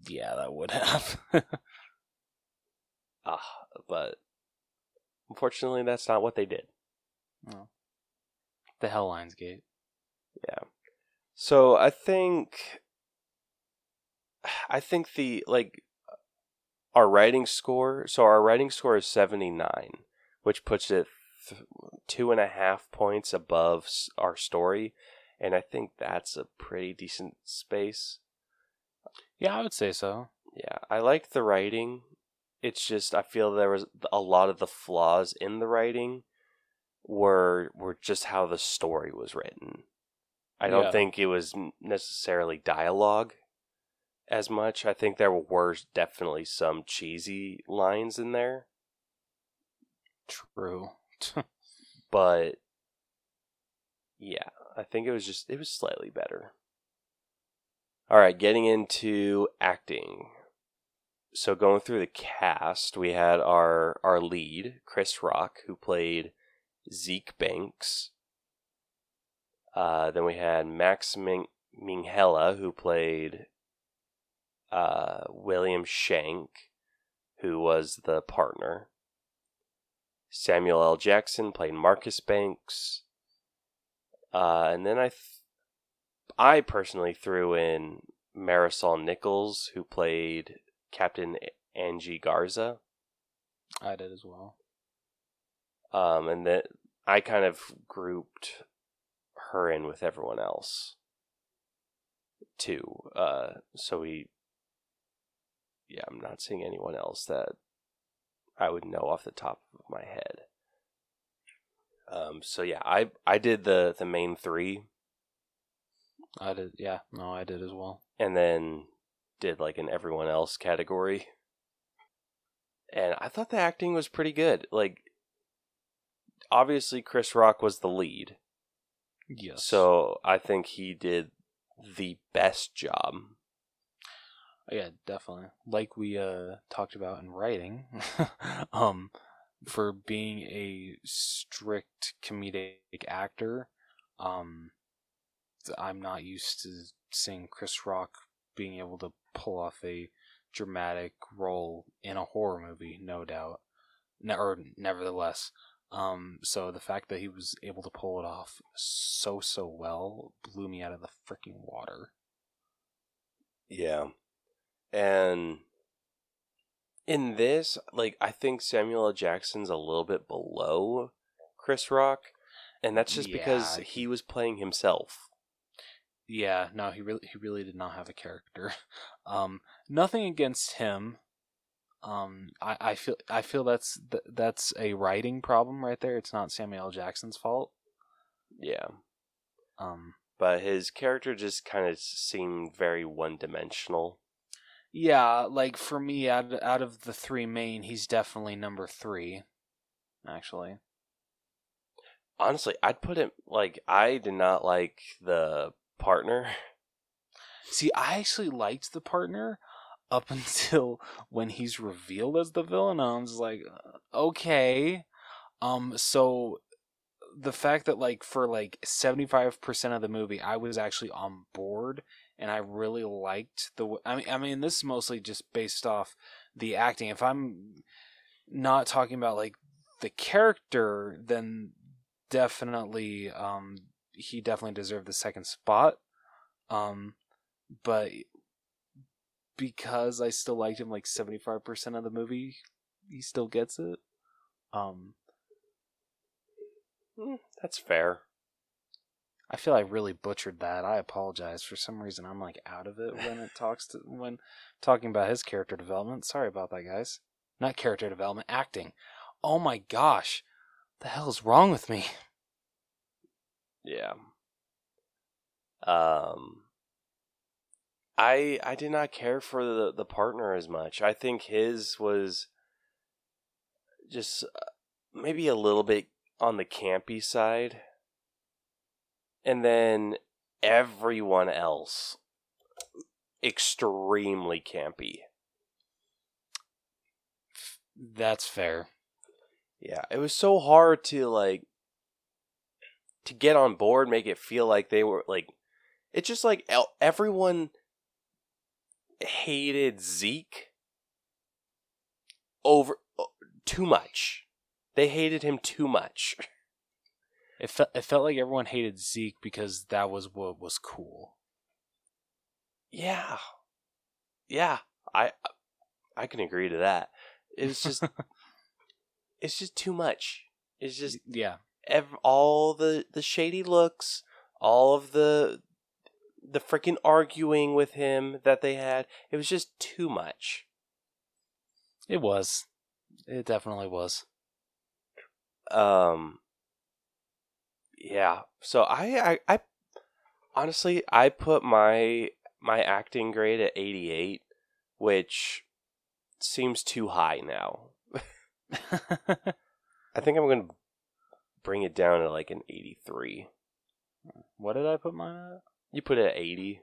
Yeah, that would <laughs> have. Ah, but unfortunately, that's not what they did. the Hell Lines Gate. Yeah. So I think, <sighs> I think the like our writing score. So our writing score is seventy nine, which puts it th- two and a half points above s- our story, and I think that's a pretty decent space. Yeah, I would say so. Yeah, I like the writing. It's just I feel there was a lot of the flaws in the writing were were just how the story was written. I don't Yeah. think it was necessarily dialogue as much. I think there were definitely some cheesy lines in there, True. <laughs> but yeah, I think it was just it was slightly better. All right, getting into acting. So going through the cast, we had our our lead, Chris Rock, who played Zeke Banks. Uh, then we had Max Ming- Minghella, who played uh, William Schenk, who was the partner. Samuel L. Jackson played Marcus Banks. Uh, and then I, I personally threw in Marisol Nichols, who played Captain Angie Garza. I did as well. Um, and then I kind of grouped her in with everyone else too. Uh, so we, yeah, I'm not seeing anyone else that I would know off the top of my head. Um, so yeah, I I did the the main three, I did. Yeah, no, I did as well. and then did like an everyone else category. And I thought the acting was pretty good. Like, obviously, Chris Rock was the lead. Yes. So I think he did the best job. yeah, definitely. Like we uh talked about in writing, <laughs> um, for being a strict comedic actor, um, I'm not used to seeing Chris Rock being able to pull off a dramatic role in a horror movie, no doubt. Ne- or nevertheless, um, so the fact that he was able to pull it off so so well blew me out of the freaking water. Yeah. And in this, like, I think Samuel L. Jackson's a little bit below Chris Rock. And that's just because he was playing himself. Yeah, no, he really he really did not have a character. <laughs> Um, nothing against him. Um, I, I feel I feel that's th- that's a writing problem right there. It's not Samuel L. Jackson's fault. Yeah. Um, But his character just kind of seemed very one dimensional. yeah, like for me, out out of the three main, he's definitely number three. Actually, Honestly, I'd put him, like, I did not like the partner. see, I actually liked the partner up <laughs> until when he's revealed as the villain. I was like, uh, okay. Um, so the fact that like for like 75% of the movie I was actually on board and I really liked the I mean I mean this is mostly just based off the acting if I'm not talking about like the character, then definitely, um, he definitely deserved the second spot. Um, but because I still liked him like 75% of the movie, he still gets it. Um, Mm, that's fair. I feel I really butchered that. I apologize. For some reason, I'm like out of it when it <laughs> talks to when talking about his character development. Sorry about that, guys. Not character development, acting. Oh my gosh, the hell is wrong with me? Yeah. Um I I did not care for the the partner as much. I think his was just uh, maybe a little bit on the campy side. And then everyone else extremely campy. That's fair. Yeah, it was so hard to like to get on board, make it feel like they were like it's just like everyone hated Zeke over uh, too much. They hated him too much. <laughs> It felt it felt like everyone hated Zeke because that was what was cool. Yeah. Yeah, I I can agree to that. It's just <laughs> it's just too much. It's just yeah. Ev- all the the shady looks, all of the the freaking arguing with him that they had. It was just too much. It was. It definitely was. Um yeah. So I I, I honestly I put my my acting grade at 88, which seems too high now. <laughs> I think I'm going to bring it down to like an 83. what did I put mine at? You put it at 80.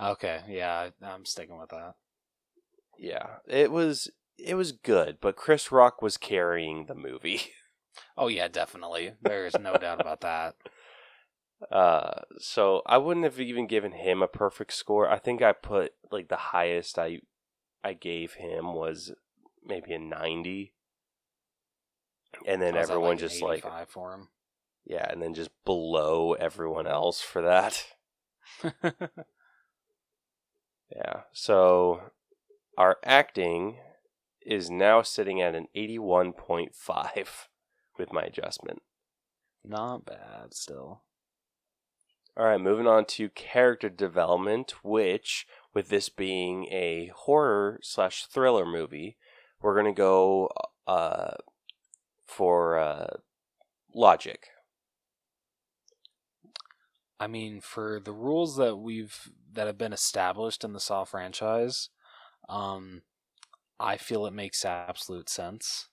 Okay, yeah, I'm sticking with that. Yeah, it was it was good, but Chris Rock was carrying the movie. <laughs> Oh yeah, definitely. There is no doubt about that. <laughs> Uh, so I wouldn't have even given him a perfect score. I think I put like the highest I I gave him was maybe a 90. And then everyone like, just like 85 for him. yeah, and then just below everyone else for that. <laughs> Yeah. So our acting is now sitting at an 81.5 <laughs> with my adjustment. Not bad still. All right, moving on to character development, which, with this being a horror slash thriller movie, we're gonna go uh, for uh, logic. I mean, for the rules that we've that have been established in the Saw franchise, um, I feel it makes absolute sense.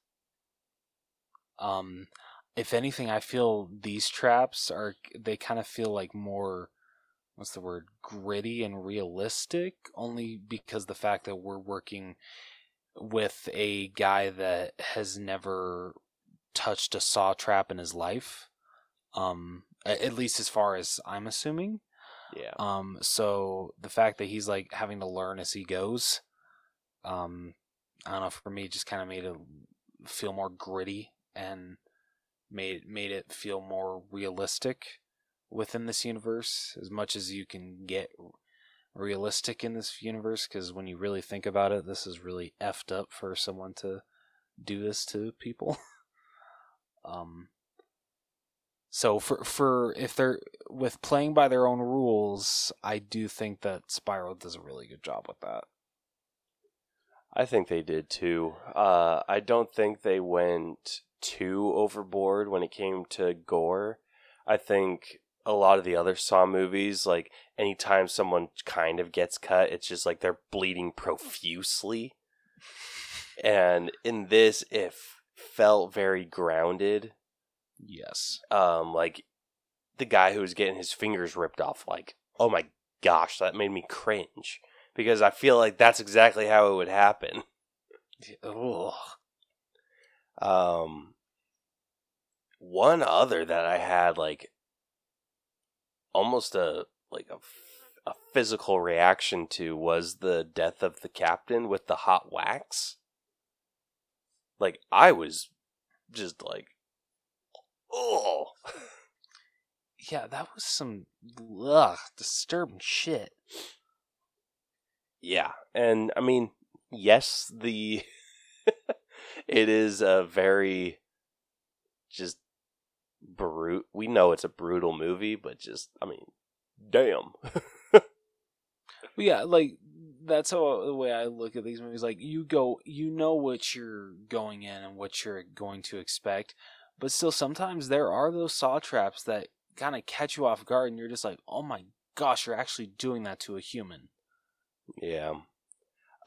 Um, if anything, I feel these traps are they kind of feel like more what's the word gritty and realistic only because the fact that we're working with a guy that has never touched a saw trap in his life um at least as far as i'm assuming Yeah. um so the fact that he's like having to learn as he goes um i don't know for me just kind of made it feel more gritty and made made it feel more realistic within this universe as much as you can get realistic in this universe because when you really think about it this is really effed up for someone to do this to people <laughs> um so for for if they're with playing by their own rules i do think that spiral does a really good job with that I think they did too. Uh, I don't think they went too overboard when it came to gore. I think a lot of the other Saw movies, like anytime someone kind of gets cut, it's just like they're bleeding profusely. <laughs> And in this, it felt very grounded. yes Um, like the guy who was getting his fingers ripped off, like, oh my gosh, that made me cringe because I feel like that's exactly how it would happen. Ugh. Um, one other that I had like almost a like a, a physical reaction to was the death of the captain with the hot wax. Like I was just like, oh, Yeah, that was some ugh, disturbing shit. yeah. And I mean, yes, the <laughs> it is a very just brute. We know it's a brutal movie, but just I mean, damn. <laughs> But yeah, like that's how the way I look at these movies. Like you go, you know what you're going in and what you're going to expect, but still, sometimes there are those saw traps that kind of catch you off guard, and you're just like, "Oh my gosh, you're actually doing that to a human." Yeah.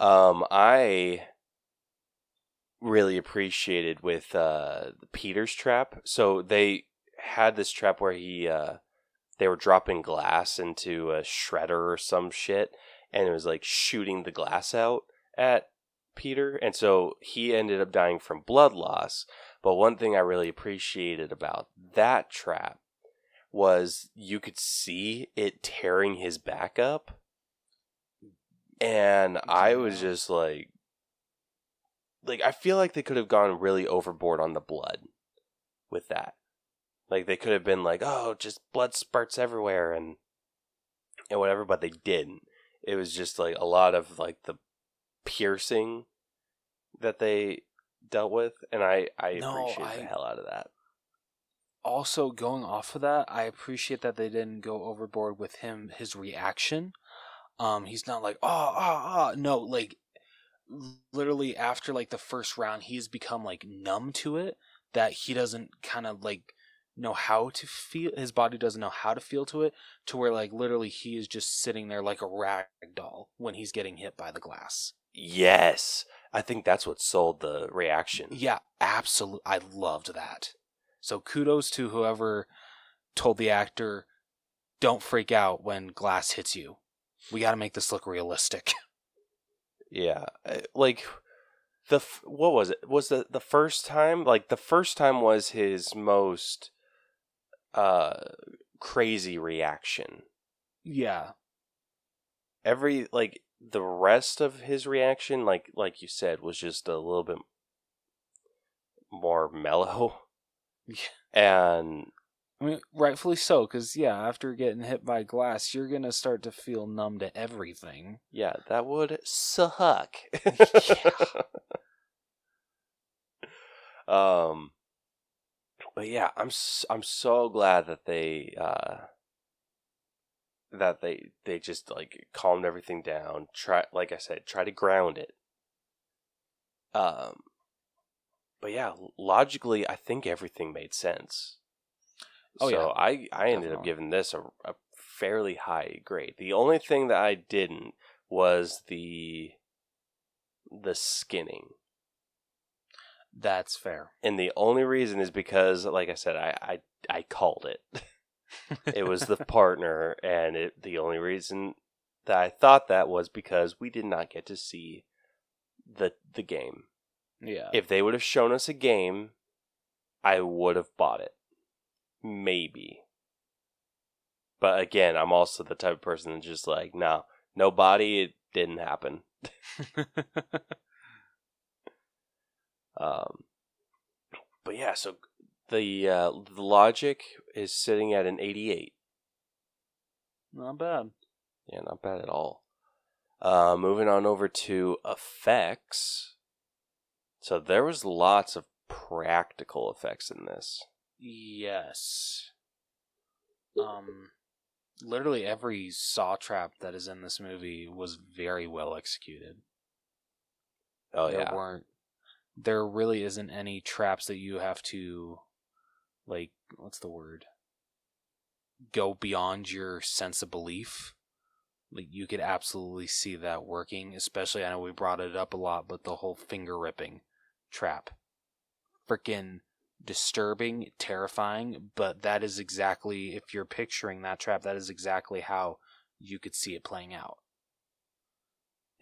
Um, I really appreciated with uh Peter's trap. So they had this trap where he uh they were dropping glass into a shredder or some shit and it was like shooting the glass out at Peter and so he ended up dying from blood loss. But one thing I really appreciated about that trap was you could see it tearing his back up and I was just like, like I feel like they could have gone really overboard on the blood with that. Like they could have been like, oh, just blood spurts everywhere and and whatever, but they didn't. It was just like a lot of like the piercing that they dealt with, and I I No, appreciate the hell out of that. also going off of that i appreciate that they didn't go overboard with him his reaction um he's not like ah ah ah no like literally after like the first round he's become like numb to it that he doesn't kind of like know how to feel his body doesn't know how to feel to it to where like literally he is just sitting there like a rag doll when he's getting hit by the glass Yes, I think that's what sold the reaction. Yeah, absolutely. I loved that. So kudos to whoever told the actor, "Don't freak out when glass hits you. We got to make this look realistic." <laughs> Yeah, uh, like the f- what was it? Was the the first time? Like the first time was his most uh crazy reaction. yeah, Every like the rest of his reaction, like like you said, was just a little bit more mellow. And I mean, rightfully so, because yeah, after getting hit by glass, you're gonna start to feel numb to everything. yeah, that would suck. <laughs> <laughs> um but yeah, I'm s- I'm so glad that they uh that they they just like calmed everything down. Try like I said, try to ground it. Um but yeah, logically I think everything made sense. Oh, so yeah. I I ended up giving this a, a fairly high grade. The only thing that I didn't was the the skinning. That's fair. And the only reason is because like I said I I, I called it. <laughs> it was the partner and it the only reason that I thought that was because we did not get to see the the game. yeah. If they would have shown us a game, I would have bought it. Maybe. But again, I'm also the type of person that's just like, no, no body, it didn't happen. <laughs> Um, but yeah, so the uh, the logic is sitting at an 88. Not bad. Yeah, not bad at all. Uh, moving on over to effects. So there was lots of practical effects in this. Yes. Um, literally every saw trap that is in this movie was very well executed. Oh there yeah, weren't. There really isn't any traps that you have to, like, what's the word? Go beyond your sense of belief. Like you could absolutely see that working. Especially, I know we brought it up a lot, but the whole finger ripping trap, freaking disturbing, terrifying. But that is exactly if you're picturing that trap, that is exactly how you could see it playing out.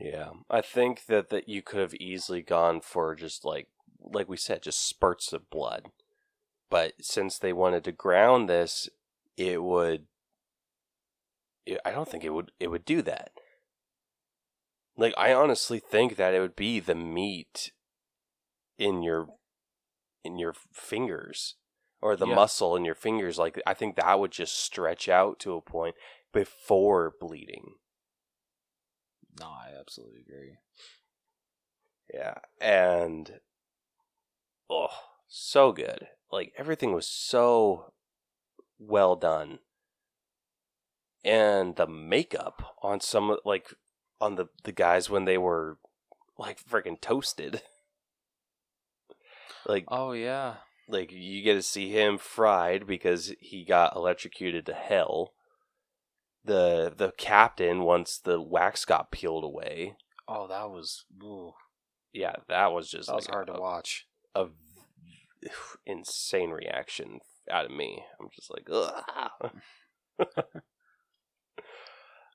Yeah. I think that that you could have easily gone for just like like we said, just spurts of blood. But since they wanted to ground this, it would. it- I don't think it would. It would do that. Like I honestly think that it would be the meat in your in your fingers or the Yeah. muscle in your fingers. Like I think that would just stretch out to a point before bleeding. No, I absolutely agree. Yeah, and oh, so good. Like everything was so well done. And the makeup on some like on the the guys when they were like freaking toasted. <laughs> like Oh yeah. like you get to see him fried because he got electrocuted to hell. The the captain once the wax got peeled away. Oh, that was ooh, Yeah, that was just that was hard a, to watch. a v- <sighs> insane reaction out of me. I'm just like, <laughs>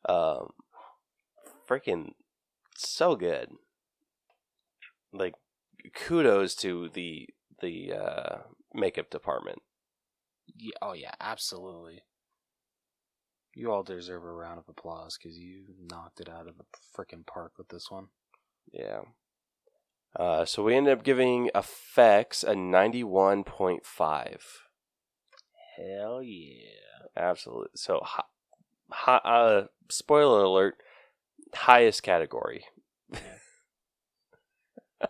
um, freaking so good. Like, kudos to the the uh, makeup department. Yeah, oh yeah, absolutely. You all deserve a round of applause because you knocked it out of the freaking park with this one. Yeah. Uh, so we ended up giving effects a 91.5. Hell yeah! Absolutely. So, hi, hi, uh, spoiler alert, highest category. <laughs> All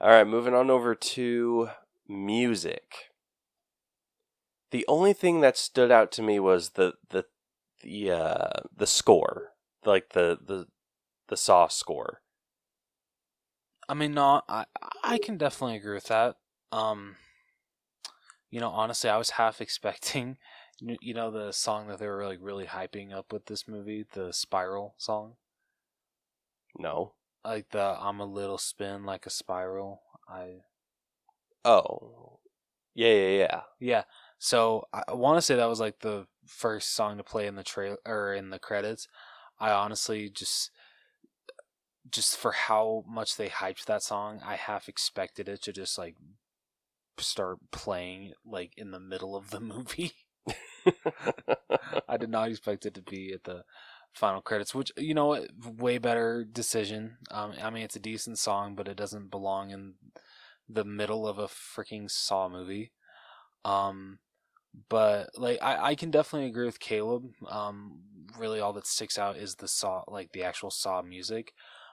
right, moving on over to music. The only thing that stood out to me was the the the uh, the score, like the the the Saw score. I mean, no, I I can definitely agree with that. Um, you know, honestly, I was half <laughs> expecting, you you know, the song that they were like really hyping up with this movie, the Spiral song, No. like the "I'm a little spin like a spiral." I Oh. Yeah, yeah, yeah. yeah. So I want to say that was like the first song to play in the trail or in the credits. I honestly just just for how much they hyped that song, I half expected it to just like start playing like in the middle of the <laughs> movie. I did not expect it to be at the final credits, which you know way better decision. Um, I mean, it's a decent song, but it doesn't belong in the middle of a freaking Saw movie. Um, but like, I, I can definitely agree with Caleb. Um, really, all that sticks out is the Saw, like the actual Saw music,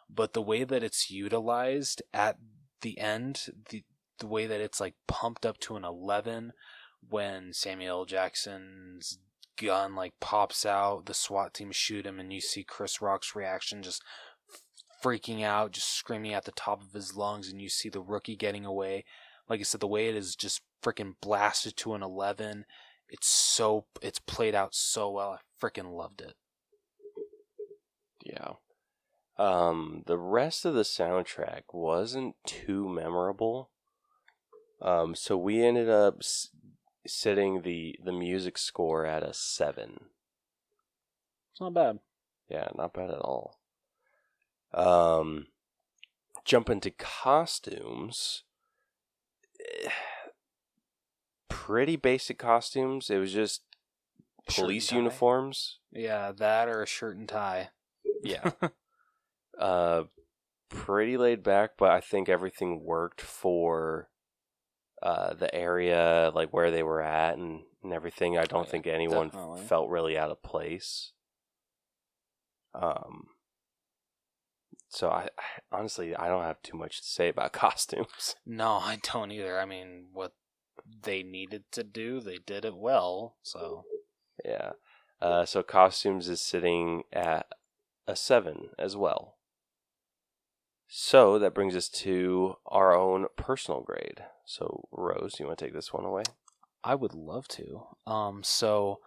but the way that it's utilized at the end, the the way that it's like pumped up to an eleven when Samuel Jackson's gun like pops out, the SWAT team shoot him, and you see Chris Rock's reaction just freaking out, just screaming at the top of his lungs, and you see the rookie getting away. Like I said, the way it is just freaking blasted to an 11, it's so, it's played out so well. I freaking loved it. Yeah. Um, the rest of the soundtrack wasn't too memorable. Um, so we ended up s- setting the the music score at a seven. It's not bad. Yeah, not bad at all. Um, jump into costumes. Pretty basic costumes. It was just police uniforms. Yeah, that or a shirt and tie. Yeah. <laughs> uh, pretty laid back, but I think everything worked for uh, the area, like where they were at and, and everything. I don't yeah, think anyone definitely. felt really out of place. Um. So I, I honestly I don't have too much to say about <laughs> costumes. No, I don't either. I mean, what they needed to do, they did it well. So Yeah. Uh, so costumes is sitting at a seven as well. So that brings us to our own personal grade. So Rose, you want to take this one away? I would love to. Um, so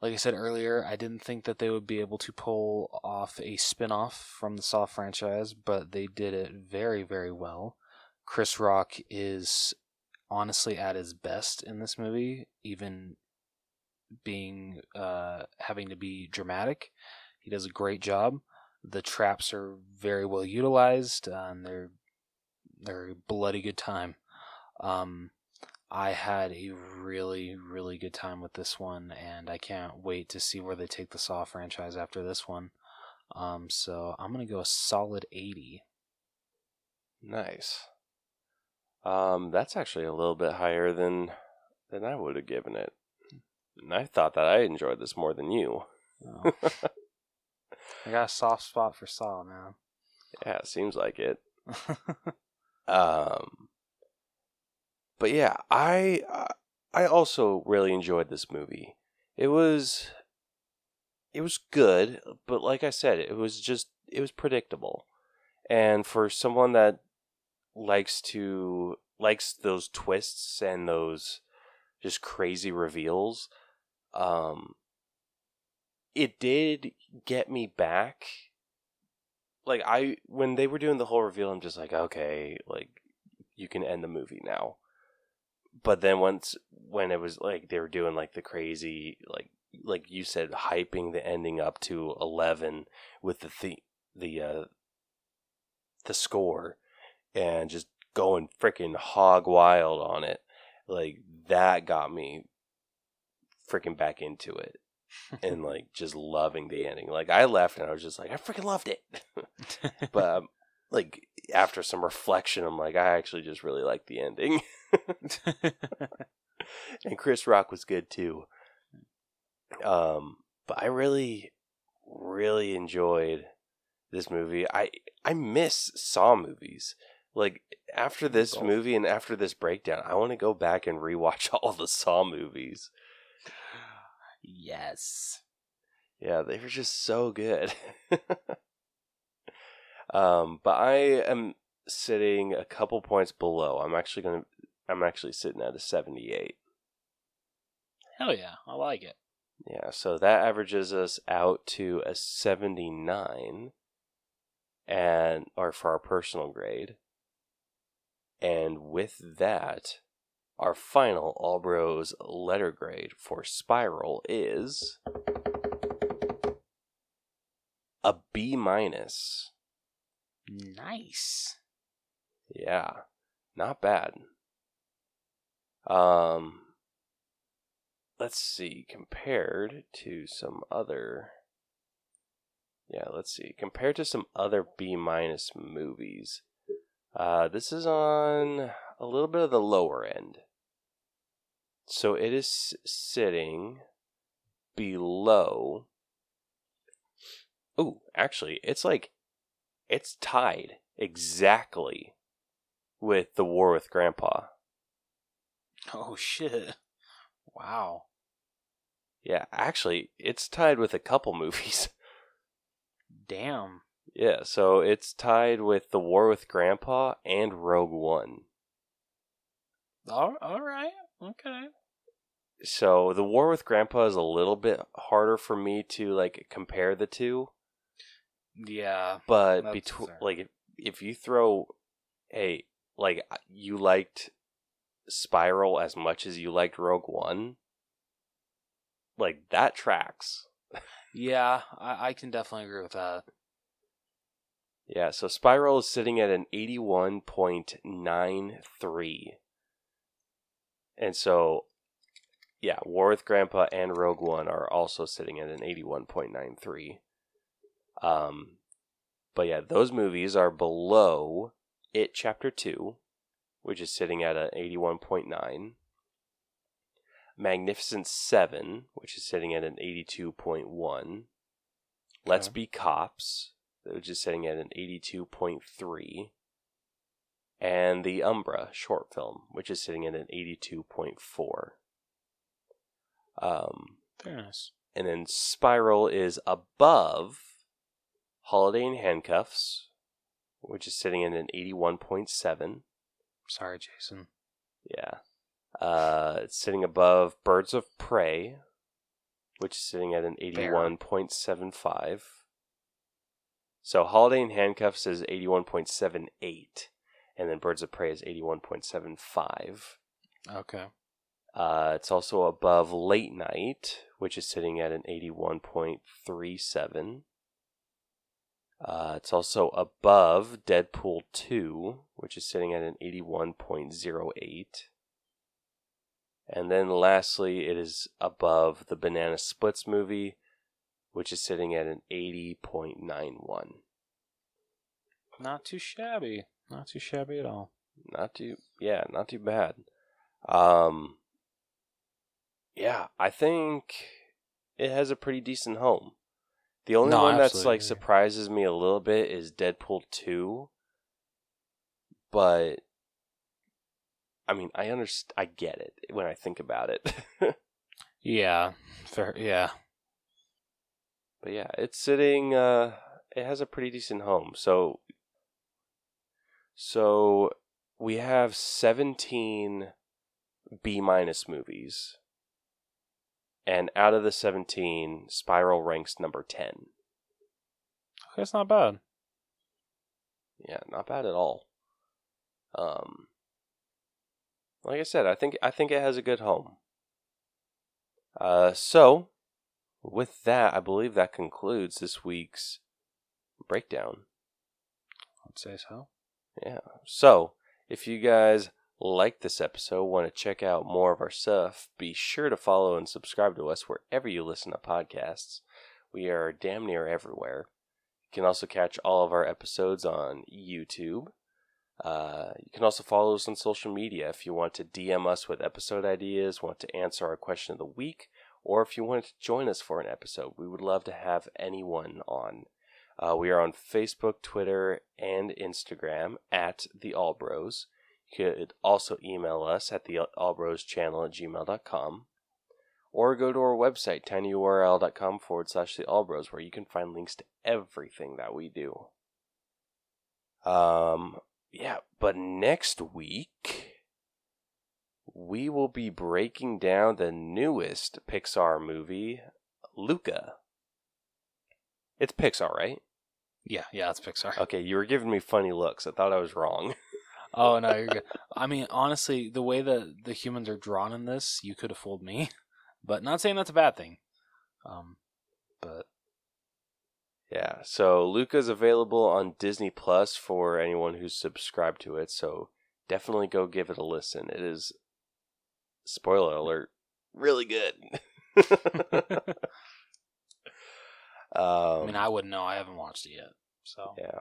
like I said earlier, I didn't think that they would be able to pull off a spin-off from the Saw franchise, but they did it very, very well. Chris Rock is honestly at his best in this movie, even being uh having to be dramatic. He does a great job. The traps are very well utilized, uh, and they're they're a bloody good time. Um, I had a really, really good time with this one, and I can't wait to see where they take the Saw franchise after this one. Um, so I'm gonna go a solid 80. Nice. Um, that's actually a little bit higher than than I would have given it. And I thought that I enjoyed this more than you. Oh. I got a soft spot for Saw, man. <laughs> Yeah, it seems like it. <laughs> Um, but yeah, I uh, I also really enjoyed this movie. It was it was good, but like I said, it was just it was predictable. And for someone that likes to likes those twists and those just crazy reveals, um it did get me back like I when they were doing the whole reveal, I'm just like, okay, like you can end the movie now. But then once when it was like they were doing like the crazy like like you said, hyping the ending up to eleven with the the the uh, the score and just going freaking hog wild on it, like that got me freaking back into it <laughs> and like just loving the ending. Like I left and I was just like, I freaking loved it. <laughs> but um, like after some reflection, I'm like, I actually just really like the ending. <laughs> and Chris Rock was good too. Um, but I really, really enjoyed this movie. I I miss Saw movies. Like after this movie and after this breakdown, I want to go back and rewatch <laughs> all the Saw movies. yes. Yeah, they were just so good. <laughs> um, but I am sitting a couple points below. I'm actually gonna. I'm actually sitting at a 78. Hell yeah, I like it. Yeah, so that averages us out to a 79, and or for our personal grade. And with that, our final Allbros letter grade for Spiral is a B minus. Nice. Yeah, not bad. Um, let's see, compared to some other. Yeah, let's see, compared to some other B minus movies, uh, this is on a little bit of the lower end. So it is sitting below. Ooh, actually, it's like it's tied exactly with the war with Grandpa. Oh shit. Wow. Yeah, actually, it's tied with a couple <laughs> movies. Damn. Yeah, so it's tied with the war with Grandpa and Rogue One. All, all right. Okay. So the war with Grandpa is a little bit harder for me to like compare the two. Yeah. but between like if, if you throw a like you liked spiral as much as you liked rogue one like that tracks <laughs> Yeah, I, I can definitely agree with that. Yeah so spiral is sitting at an 81.93 and so yeah war with grandpa and rogue one are also sitting at an 81.93 um but yeah those movies are below it chapter 2 which is sitting at an 81.9 magnificent 7 which is sitting at an 82.1 let's Okay. be cops which is sitting at an 82.3 and the umbra short film which is sitting at an 82.4 um Very nice. and then Spiral is above Holiday in Handcuffs, which is sitting at an 81.7. Sorry, Jason. Yeah. Uh, it's sitting above Birds of Prey, which is sitting at an 81.75. So Holiday in Handcuffs is 81.78, and then Birds of Prey is 81.75. Okay. Uh, it's also above Late Night, which is sitting at an 81.37. Uh, it's also above Deadpool 2, which is sitting at an 81.08. And then lastly, it is above the Banana Splits movie, which is sitting at an 80.91. Not too shabby. Not too shabby at all. not too yeah, not too bad. Um yeah, I think it has a pretty decent home. The only No, one that's like surprises me a little bit is Deadpool 2. But I mean, I underst- I get it when I think about it. <laughs> Yeah, fair. Yeah, but yeah, it's sitting uh it has a pretty decent home. So so we have 17 B minus movies. And out of the 17, Spiral ranks number 10. that's not bad. Yeah, not bad at all. Um like I said, I think I think it has a good home. Uh so with that, I believe that concludes this week's breakdown. I'd say so. Yeah. So, if you guys like this episode, want to check out more of our stuff, be sure to follow and subscribe to us wherever you listen to podcasts. We are damn near everywhere. You can also catch all of our episodes on YouTube. Uh, you can also follow us on social media if you want to DM us with episode ideas, want to answer our question of the week, or if you want to join us for an episode. We would love to have anyone on. Uh, we are on Facebook, Twitter, and Instagram at the Allbros. You could also email us at the Allbros channel at gmail.com or go to our website, tinyurl.com forward slash the Allbros, where you can find links to everything that we do. Um, yeah, but next week we will be breaking down the newest Pixar movie, Luca. It's Pixar, right? Yeah, yeah, it's Pixar. Okay, you were giving me funny looks. I thought I was wrong. <laughs> Oh no, you're good. I mean, honestly, the way that the humans are drawn in this, you could have fooled me. <laughs> But not saying that's a bad thing. Um, but Yeah, so Luca's available on Disney Plus for anyone who's subscribed to it, so definitely go give it a listen. It is spoiler alert, really good. um, <laughs> I mean, I wouldn't know. I haven't watched it yet. So yeah.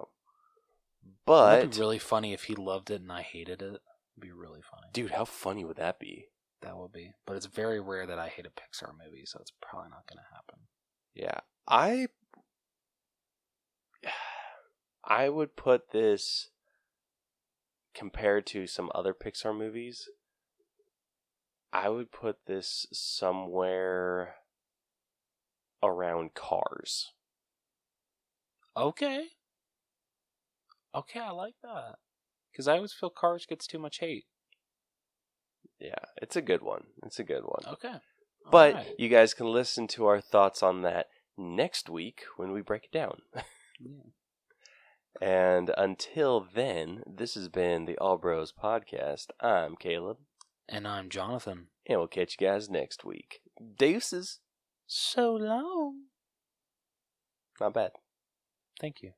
But be really funny if he loved it and I hated it. It'd be really funny. dude, how funny would that be? That would be. But it's very rare that I hate a Pixar movie, so it's probably not going to happen. Yeah, I <sighs> I would put this compared to some other Pixar movies. I would put this somewhere around Cars. Okay. Okay, I like that. Because I always feel Cars gets too much hate. Yeah, it's a good one. It's a good one. Okay. But Alright. you guys can listen to our thoughts on that next week when we break it down. <laughs> Yeah. And until then, this has been the All Bros Podcast. I'm Caleb, And I'm Jonathan. and we'll catch you guys next week. Deuces. So long. Not bad. Thank you.